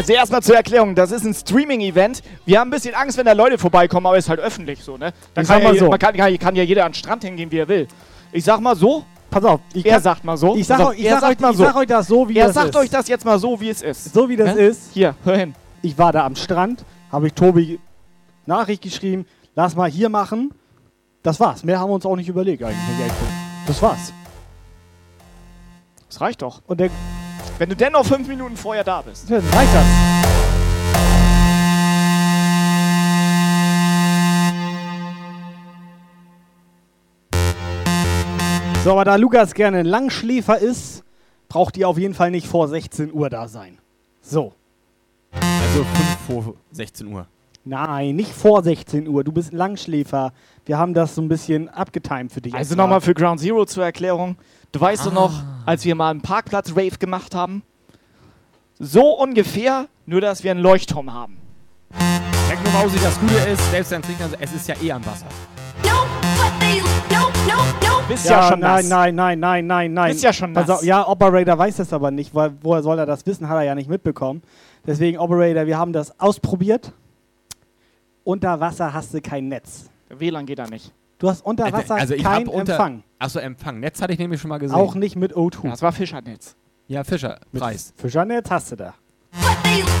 Also erstmal zur Erklärung, das ist ein Streaming-Event. Wir haben ein bisschen Angst, wenn da Leute vorbeikommen, aber ist halt öffentlich so, ne? Da Ich kann sag ja, so. Man kann, kann, kann ja jeder an den Strand hingehen, wie er will. Ich sag mal so, pass auf. Ich er sagt mal so. Ich sag, auf, euch, ich, er sag sagt euch, mal ich so. sag euch das so, wie er das sagt ist. euch das jetzt mal so, wie es ist. So wie das Ne? ist. Hier, hör hin. Ich war da am Strand, habe ich Tobi Nachricht geschrieben, lass mal hier machen. Das war's. Mehr haben wir uns auch nicht überlegt eigentlich. ich. Das war's. Das reicht doch. Und der, Wenn du dennoch fünf Minuten vorher da bist. dann reicht das. So, aber da Lukas gerne ein Langschläfer ist, braucht ihr auf jeden Fall nicht vor 16 Uhr da sein. So. Also 5 vor 16 Uhr. Nein, nicht vor 16 Uhr. Du bist ein Langschläfer. Wir haben das so ein bisschen abgetimt für dich. Also nochmal für Ground Zero zur Erklärung. Du weißt doch noch, Ah. als wir mal einen Parkplatz-Rave gemacht haben? So ungefähr, nur dass wir einen Leuchtturm haben. Techno-Mausi, das Gute ist, selbst beim Trinken, es ist ja eh am Wasser. Bist ja, schon nein, nass. nein, nein, nein, nein, nein. Bist ja schon nass. auf, ja, Operator weiß das aber nicht, weil woher soll er das wissen? Hat er ja nicht mitbekommen. Deswegen, Operator, wir haben das ausprobiert. Unter Wasser hast du kein Netz. WLAN geht da nicht. Du hast unter Wasser also ich keinen unter, Empfang. Achso, Empfang. Netz hatte ich nämlich schon mal gesehen. Auch nicht mit O2. Das war Fischernetz. Ja, Fischer, Preis. Fischernetz hast du da. Motherfucker.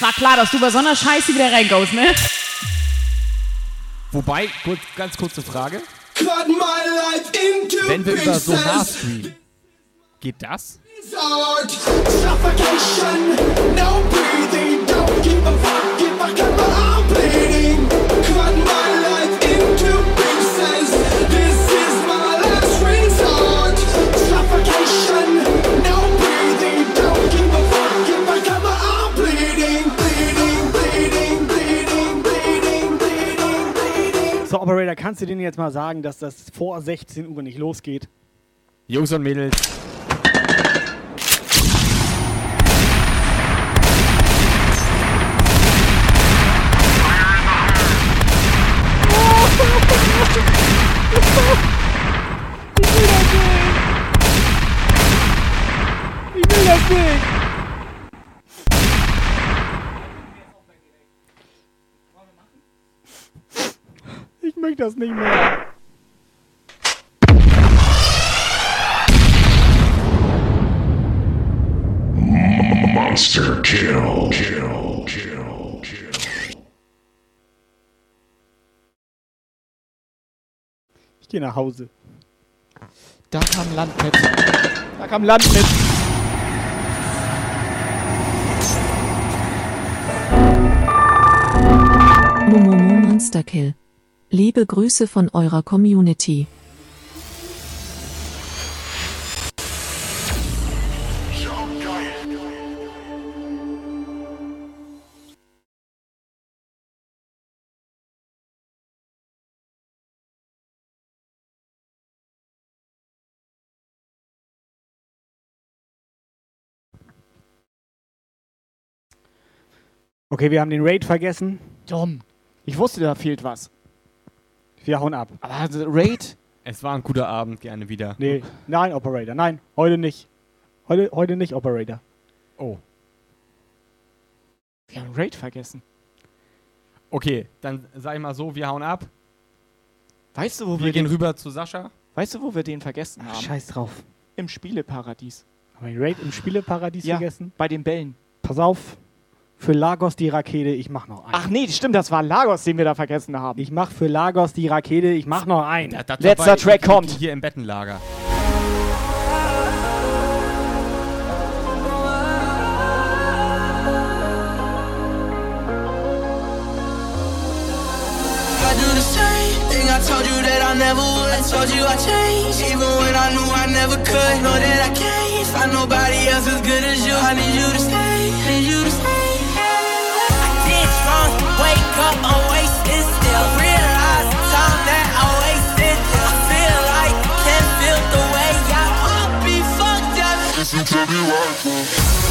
war klar, dass du bei so einer Scheiße wieder reingaust, ne? Wobei, kurz, ganz kurze Frage. Cut my life into Wenn wir über Sonar pieces. streamen, geht das? Suffocation, no breathing, don't give a fuck if I cut my arm bleeding. So, Operator, kannst du denen jetzt mal sagen, dass das vor 16 Uhr nicht losgeht? Jungs und Mädels, Ich will das nicht! Ich möchte das nicht mehr. Monster kill. Kill. Kill. Kill. Ich gehe nach Hause. Da kam Land mit. Da kam Land mit. Momomo Monster Kill. Liebe Grüße von eurer Community. Okay, wir haben den Raid vergessen. Dumm. Ich wusste, da fehlt was. Wir hauen ab. Aber also Raid? es war ein guter Abend, gerne wieder. Nee, nein, Operator. Nein, heute nicht. Heute, heute nicht, Operator. Oh. Wir haben Raid vergessen. Okay, dann sag ich mal so, wir hauen ab. Weißt du, wo Wir wir, gehen den, rüber zu Sascha. Weißt du, wo wir den vergessen Ach, haben? scheiß drauf. Im Spieleparadies. Haben wir den Raid im Spieleparadies Ja, vergessen? bei den Bällen. Pass auf für Lagos die Rakete, ich mach noch einen. Ach nee, stimmt, das war Lagos, den wir da vergessen haben. Ich mach für Lagos die Rakete, ich mach noch einen. Ja, das Letzter Track kommt. Hier im Bettenlager. I told you that I never would. I told you I changed, even when I knew I never could. Know that I can't find nobody else as good as you. I need you to stay, need you to stay. Listen to me right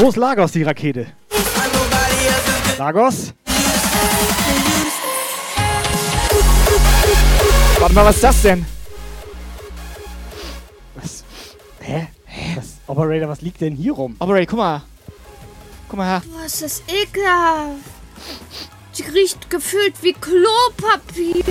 Wo ist Lagos, die Rakete? Lagos? Warte mal, was ist das denn? Was? Hä? Was, Operator, was liegt denn hier rum? Operator, guck mal. Guck mal her. Boah, ist das ekelhaft. Die riecht gefühlt wie Klopapier.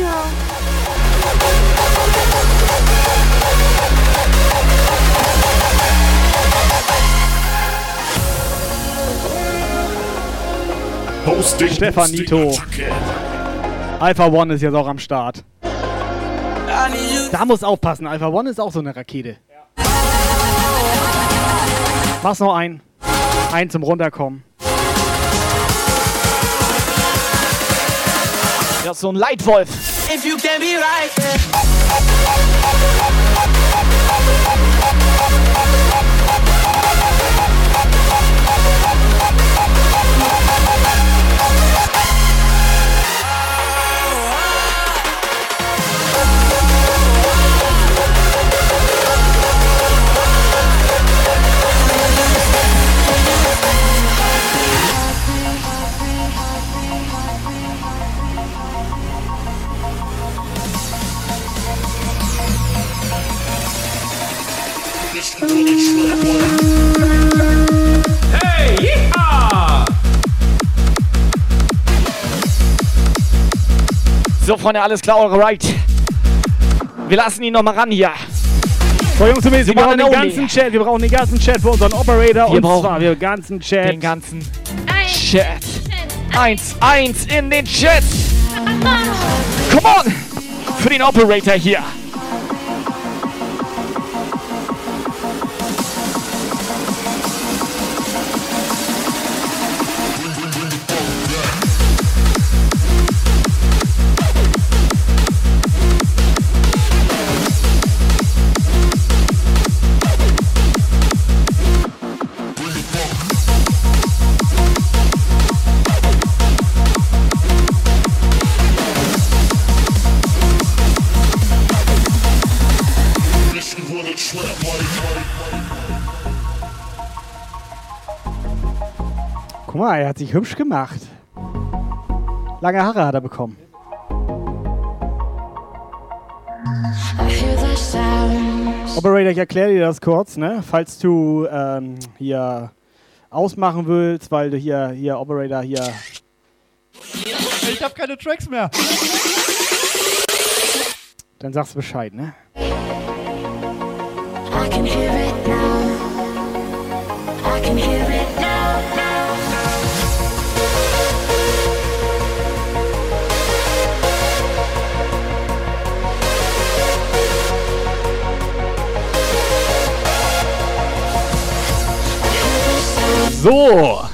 Hosting. Stefanito. Alpha One ist jetzt auch am Start. Da muss aufpassen, Alpha One ist auch so eine Rakete. Mach's noch ein. Ein zum Runterkommen. Ja, so ein Leitwolf. If you can be right. Hey, yeehaw! So, Freunde, alles klar, alright. Wir lassen ihn noch mal ran hier. So, Jungs und Mädels, wir brauchen den ganzen Chat. Wir brauchen den ganzen Chat für unseren Operator. Wir und brauchen zwar wir ganzen Chat. Den ganzen Chat. Eins, eins in den Chat. Come on. Für den Operator hier. Mal, er hat sich hübsch gemacht. Lange Haare hat er bekommen. Operator, ich erkläre dir das kurz, ne? Falls du ähm, hier ausmachen willst, weil du hier, hier, Operator, hier. Ich hab keine Tracks mehr. Dann sagst du Bescheid, ne? I can hear it So.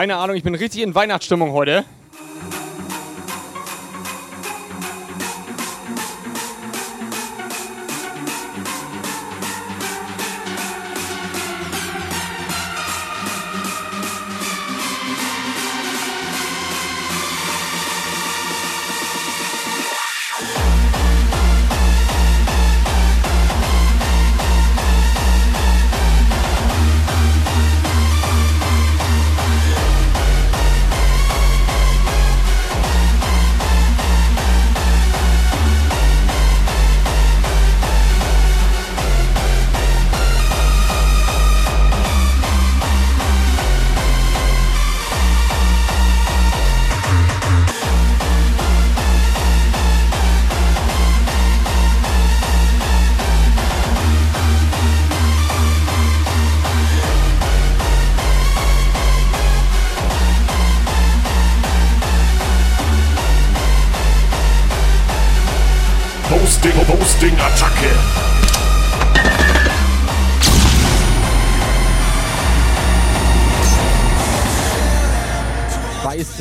Keine Ahnung, ich bin richtig in Weihnachtsstimmung heute.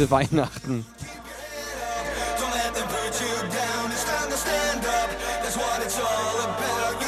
Weihnachten. Dankeschön,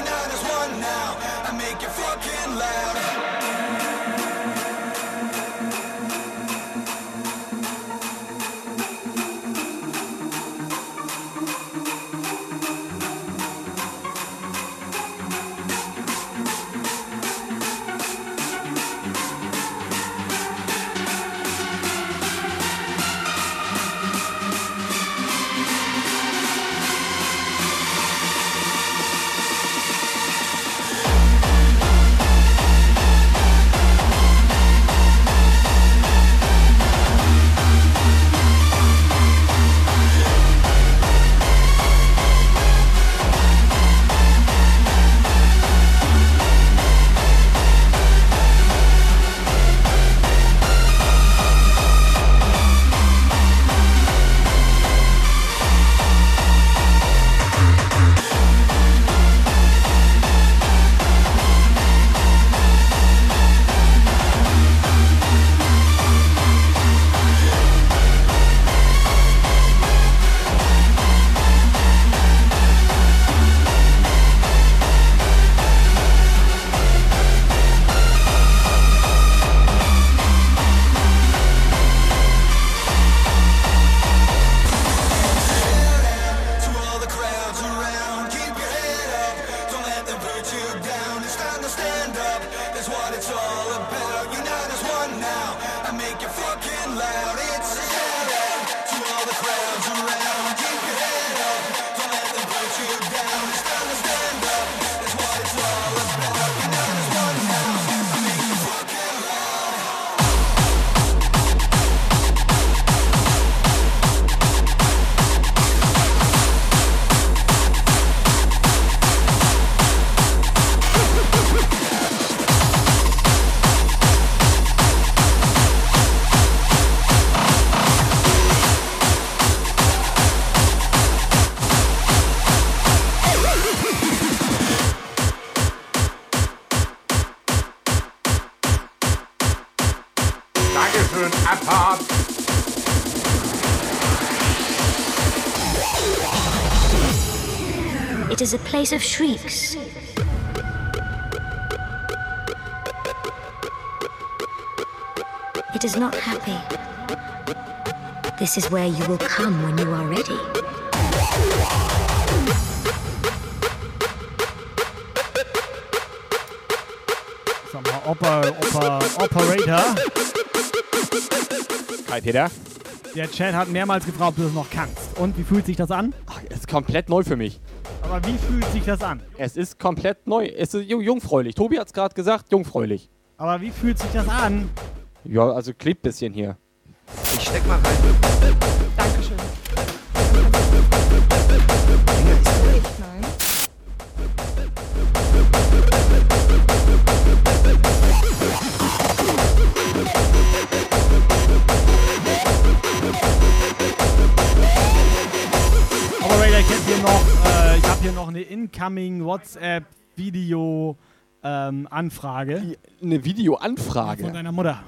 is a place of shrieks. It is not happy. This is where you will come when you are ready. Sag mal, Oper, Oper, Operator. Kai Peter. Der Chat hat mehrmals gefragt, ob du das noch kannst. Und wie fühlt sich das an? Es ist komplett neu für mich. Aber wie fühlt sich das an? Es ist komplett neu. Es ist ju- jungfräulich. Tobi hat es gerade gesagt, jungfräulich. Aber wie fühlt sich das an? Ja, also klebt bisschen hier. Ich steck mal rein. Dankeschön. Nein. Operator, ich hätte hier noch, äh, ich habe hier noch eine incoming WhatsApp Video ähm, Anfrage. Eine Videoanfrage. Von deiner Mutter.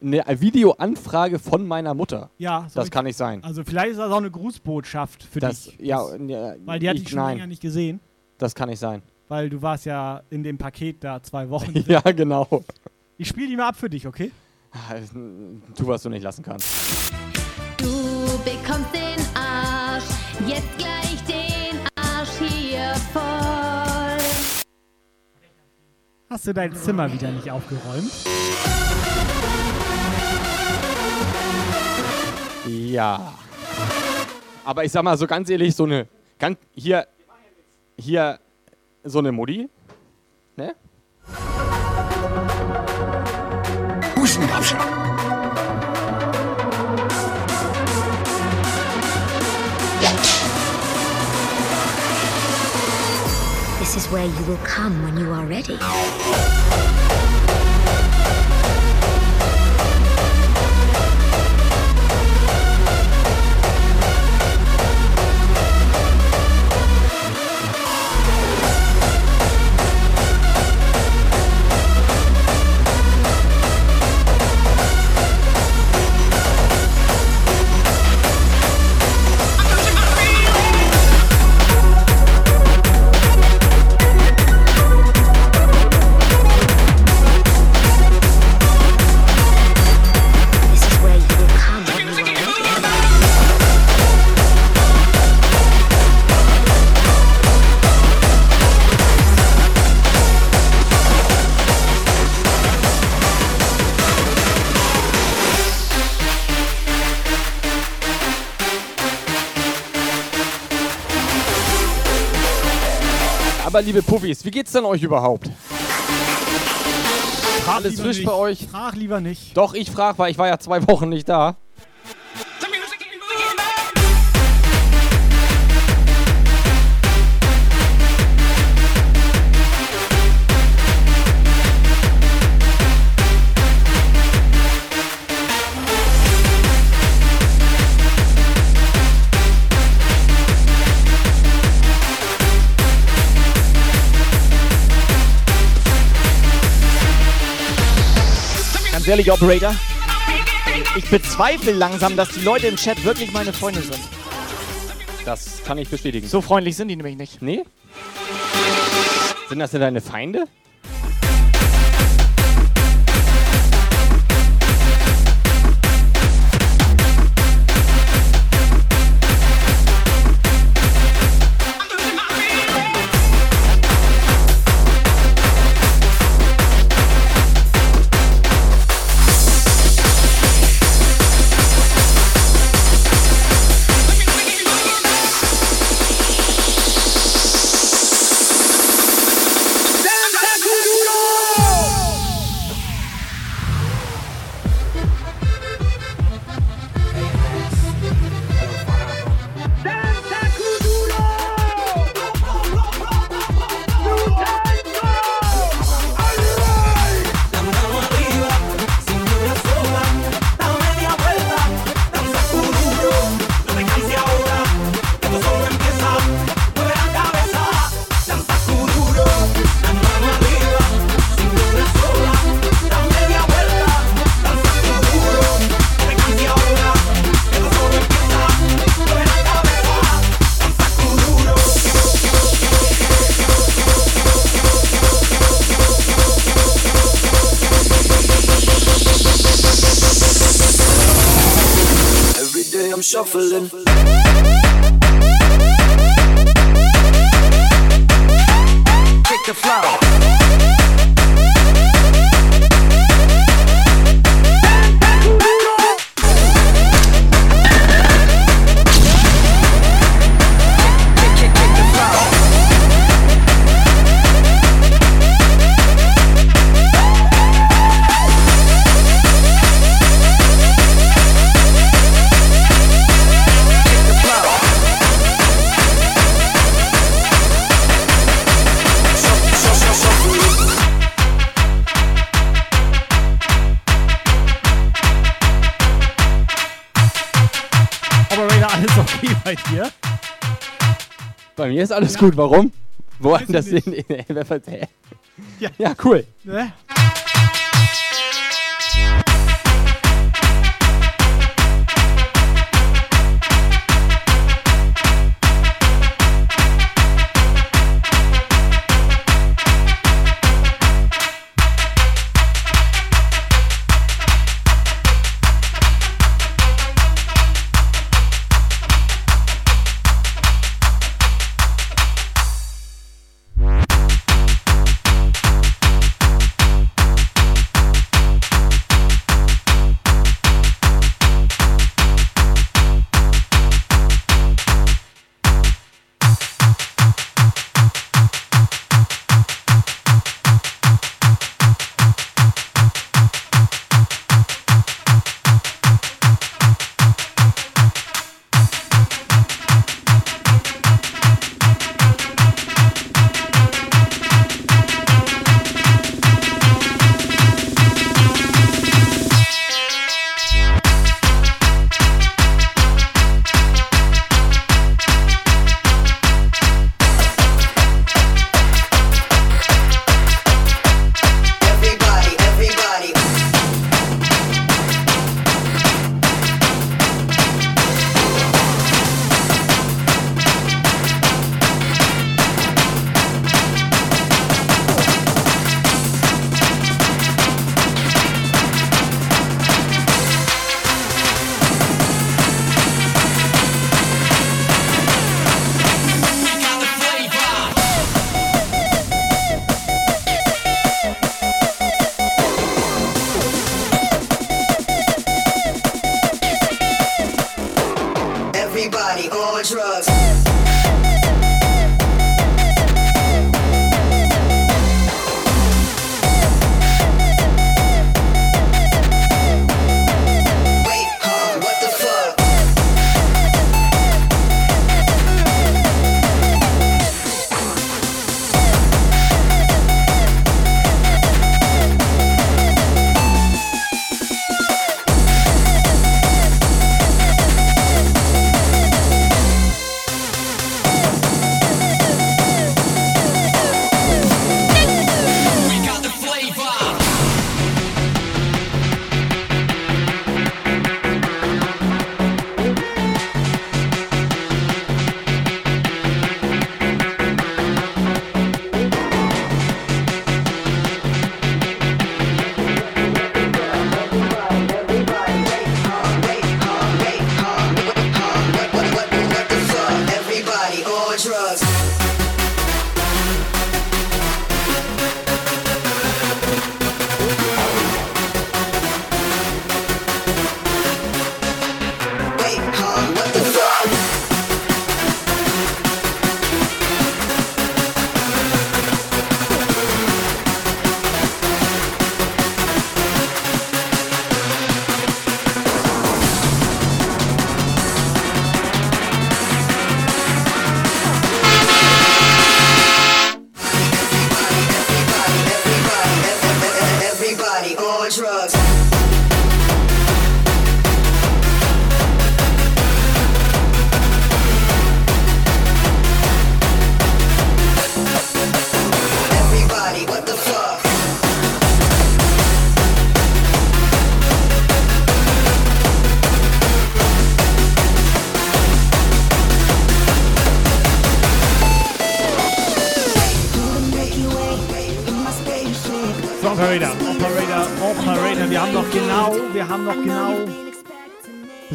Eine Videoanfrage von meiner Mutter. Ja, soll Das ich- kann nicht sein. Also vielleicht ist das auch eine Grußbotschaft für Das, dich. ja, Das- ja, weil die hatte ich, ich- schon nein. länger nicht gesehen. Das kann nicht sein. Weil du warst ja in dem Paket da zwei Wochen. ja, genau. Ich spiele die mal ab für dich, okay? Tu, was du nicht lassen kannst. Du bekommst den Arsch, jetzt gleich hier voll. Hast du dein Zimmer wieder nicht aufgeräumt? Ja. Aber ich sag mal so ganz ehrlich, so eine. Ganz, hier. Hier. So eine Mutti. Ne? Hustenabschlag. Is where you will come when you are ready. Aber liebe Puffis, wie geht's denn euch überhaupt? Frag Alles frisch nicht. bei euch? Frag lieber nicht. Doch, ich frag, weil ich war ja zwei Wochen nicht da. Ganz ehrlich, Operator. Ich bezweifle langsam, dass die Leute im Chat wirklich meine Freunde sind. Das kann ich bestätigen. So freundlich sind die nämlich nicht. Nee? Sind das denn deine Feinde? Mir ist alles gut. Warum? Wo hat das ich in, in, hä? Ja. ja, cool. Ne?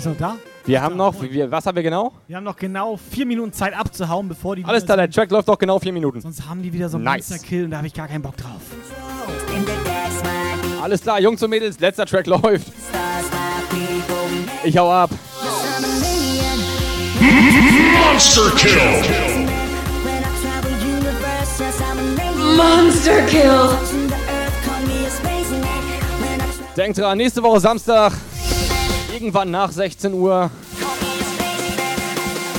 Bist du noch da? Wir haben noch, wir, was haben wir genau? Wir haben noch genau vier Minuten Zeit abzuhauen, bevor die. Alles klar, der Track läuft doch genau vier Minuten. Sonst haben die wieder so einen Nice. Monster-Kill und da habe ich gar keinen Bock drauf. Alles klar, Jungs und Mädels, letzter Track läuft. Ich hau ab. Monster Kill! Monster Kill! Denkt dran, nächste Woche Samstag, irgendwann nach 16 Uhr.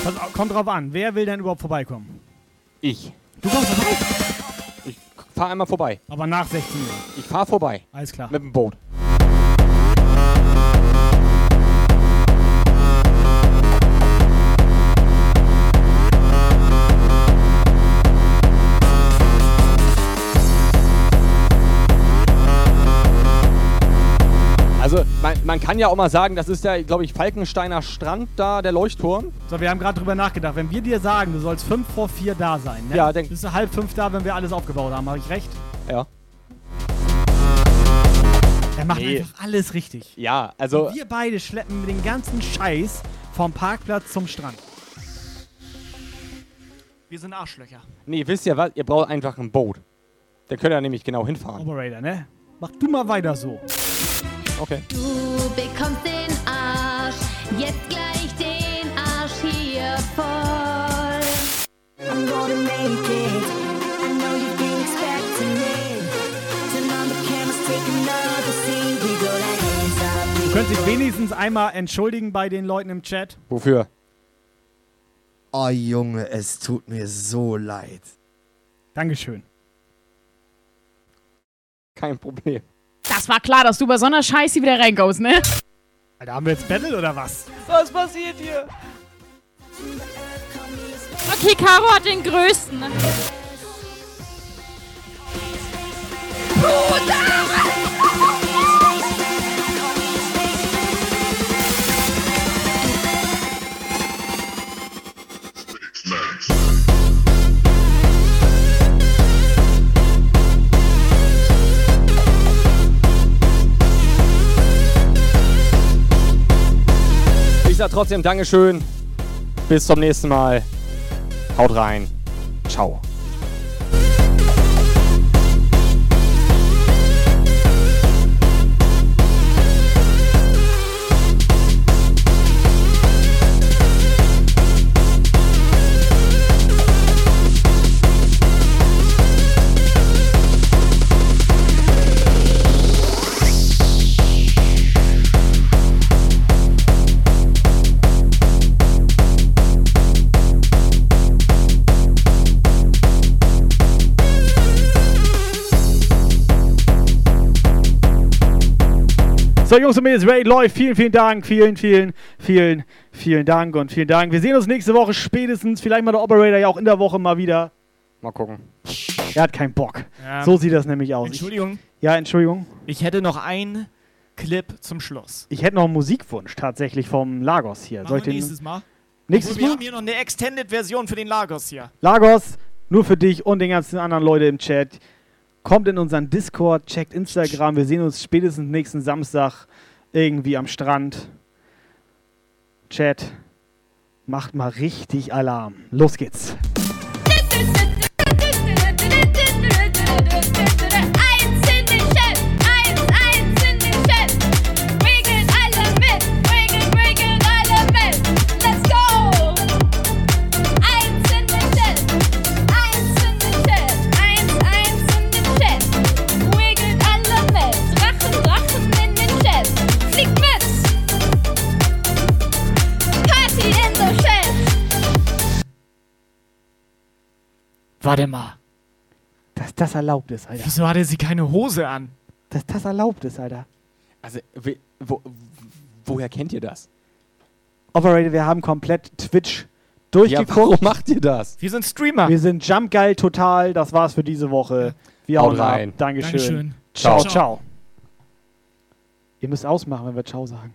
Pass auf, kommt drauf an, wer will denn überhaupt vorbeikommen? Ich. Du kommst vorbei? Ich fahr einmal vorbei. Aber nach 16 Uhr. Ich fahr vorbei. Alles klar. Mit dem Boot. Man kann ja auch mal sagen, das ist der, glaube ich, Falkensteiner Strand da, der Leuchtturm. So, wir haben gerade drüber nachgedacht. Wenn wir dir sagen, du sollst fünf vor vier da sein, ne? Ja, denk- Bist du halb fünf da, wenn wir alles aufgebaut haben. Habe ich recht? Ja. Er macht Nee. einfach alles richtig. Ja, also. Wir beide schleppen den ganzen Scheiß vom Parkplatz zum Strand. Wir sind Arschlöcher. Nee, wisst ihr was? Ihr braucht einfach ein Boot. Dann könnt ihr nämlich genau hinfahren. Operator, ne? Mach du mal weiter so. Okay. Du bekommst den Arsch, jetzt gleich den Arsch hier voll. I'm gonna make it. I know you've been expecting it. Turn on the cameras, take another scene. We go like hands up. Du könntest dich wenigstens einmal entschuldigen bei den Leuten im Chat. Wofür? Oh Junge, es tut mir so leid. Dankeschön. Kein Problem. Das war klar, dass du bei so einer Scheiße wieder reinkommst, ne? Alter, haben wir jetzt Battle oder was? Was passiert hier? Okay, Caro hat den größten. Ich sag trotzdem Dankeschön. Bis zum nächsten Mal. Haut rein. Ciao. So, Jungs und Mädels, Raid läuft. Vielen, vielen Dank. Vielen, vielen, vielen, vielen Dank und vielen Dank. Wir sehen uns nächste Woche spätestens. Vielleicht mal der Operator ja auch in der Woche mal wieder. Mal gucken. Er hat keinen Bock. Ja. So sieht das nämlich aus. Entschuldigung. Ich, ja, Entschuldigung. Ich hätte noch einen Clip zum Schluss. Ich hätte noch einen Musikwunsch tatsächlich vom Lagos hier. Machen Soll ich nächstes Mal. Nächstes Obwohl, Wir Mal? haben hier noch eine Extended-Version für den Lagos hier. Lagos, nur für dich und den ganzen anderen Leute im Chat. Kommt in unseren Discord, checkt Instagram. Wir sehen uns spätestens nächsten Samstag irgendwie am Strand. Chat, macht mal richtig Alarm. Los geht's. Warte mal. Dass das erlaubt ist, Alter. Wieso hatte sie keine Hose an? Dass das erlaubt ist, Alter. Also, we- wo, woher kennt ihr das? Operator, wir haben komplett Twitch Ja, durchgeguckt. warum macht ihr das? Wir sind Streamer. Wir sind Jumpgeil total. Das war's für diese Woche. Wir hauen ab. rein. Dankeschön. Dankeschön. Ciao, Ciao. ciao. Ihr müsst ausmachen, wenn wir Ciao sagen.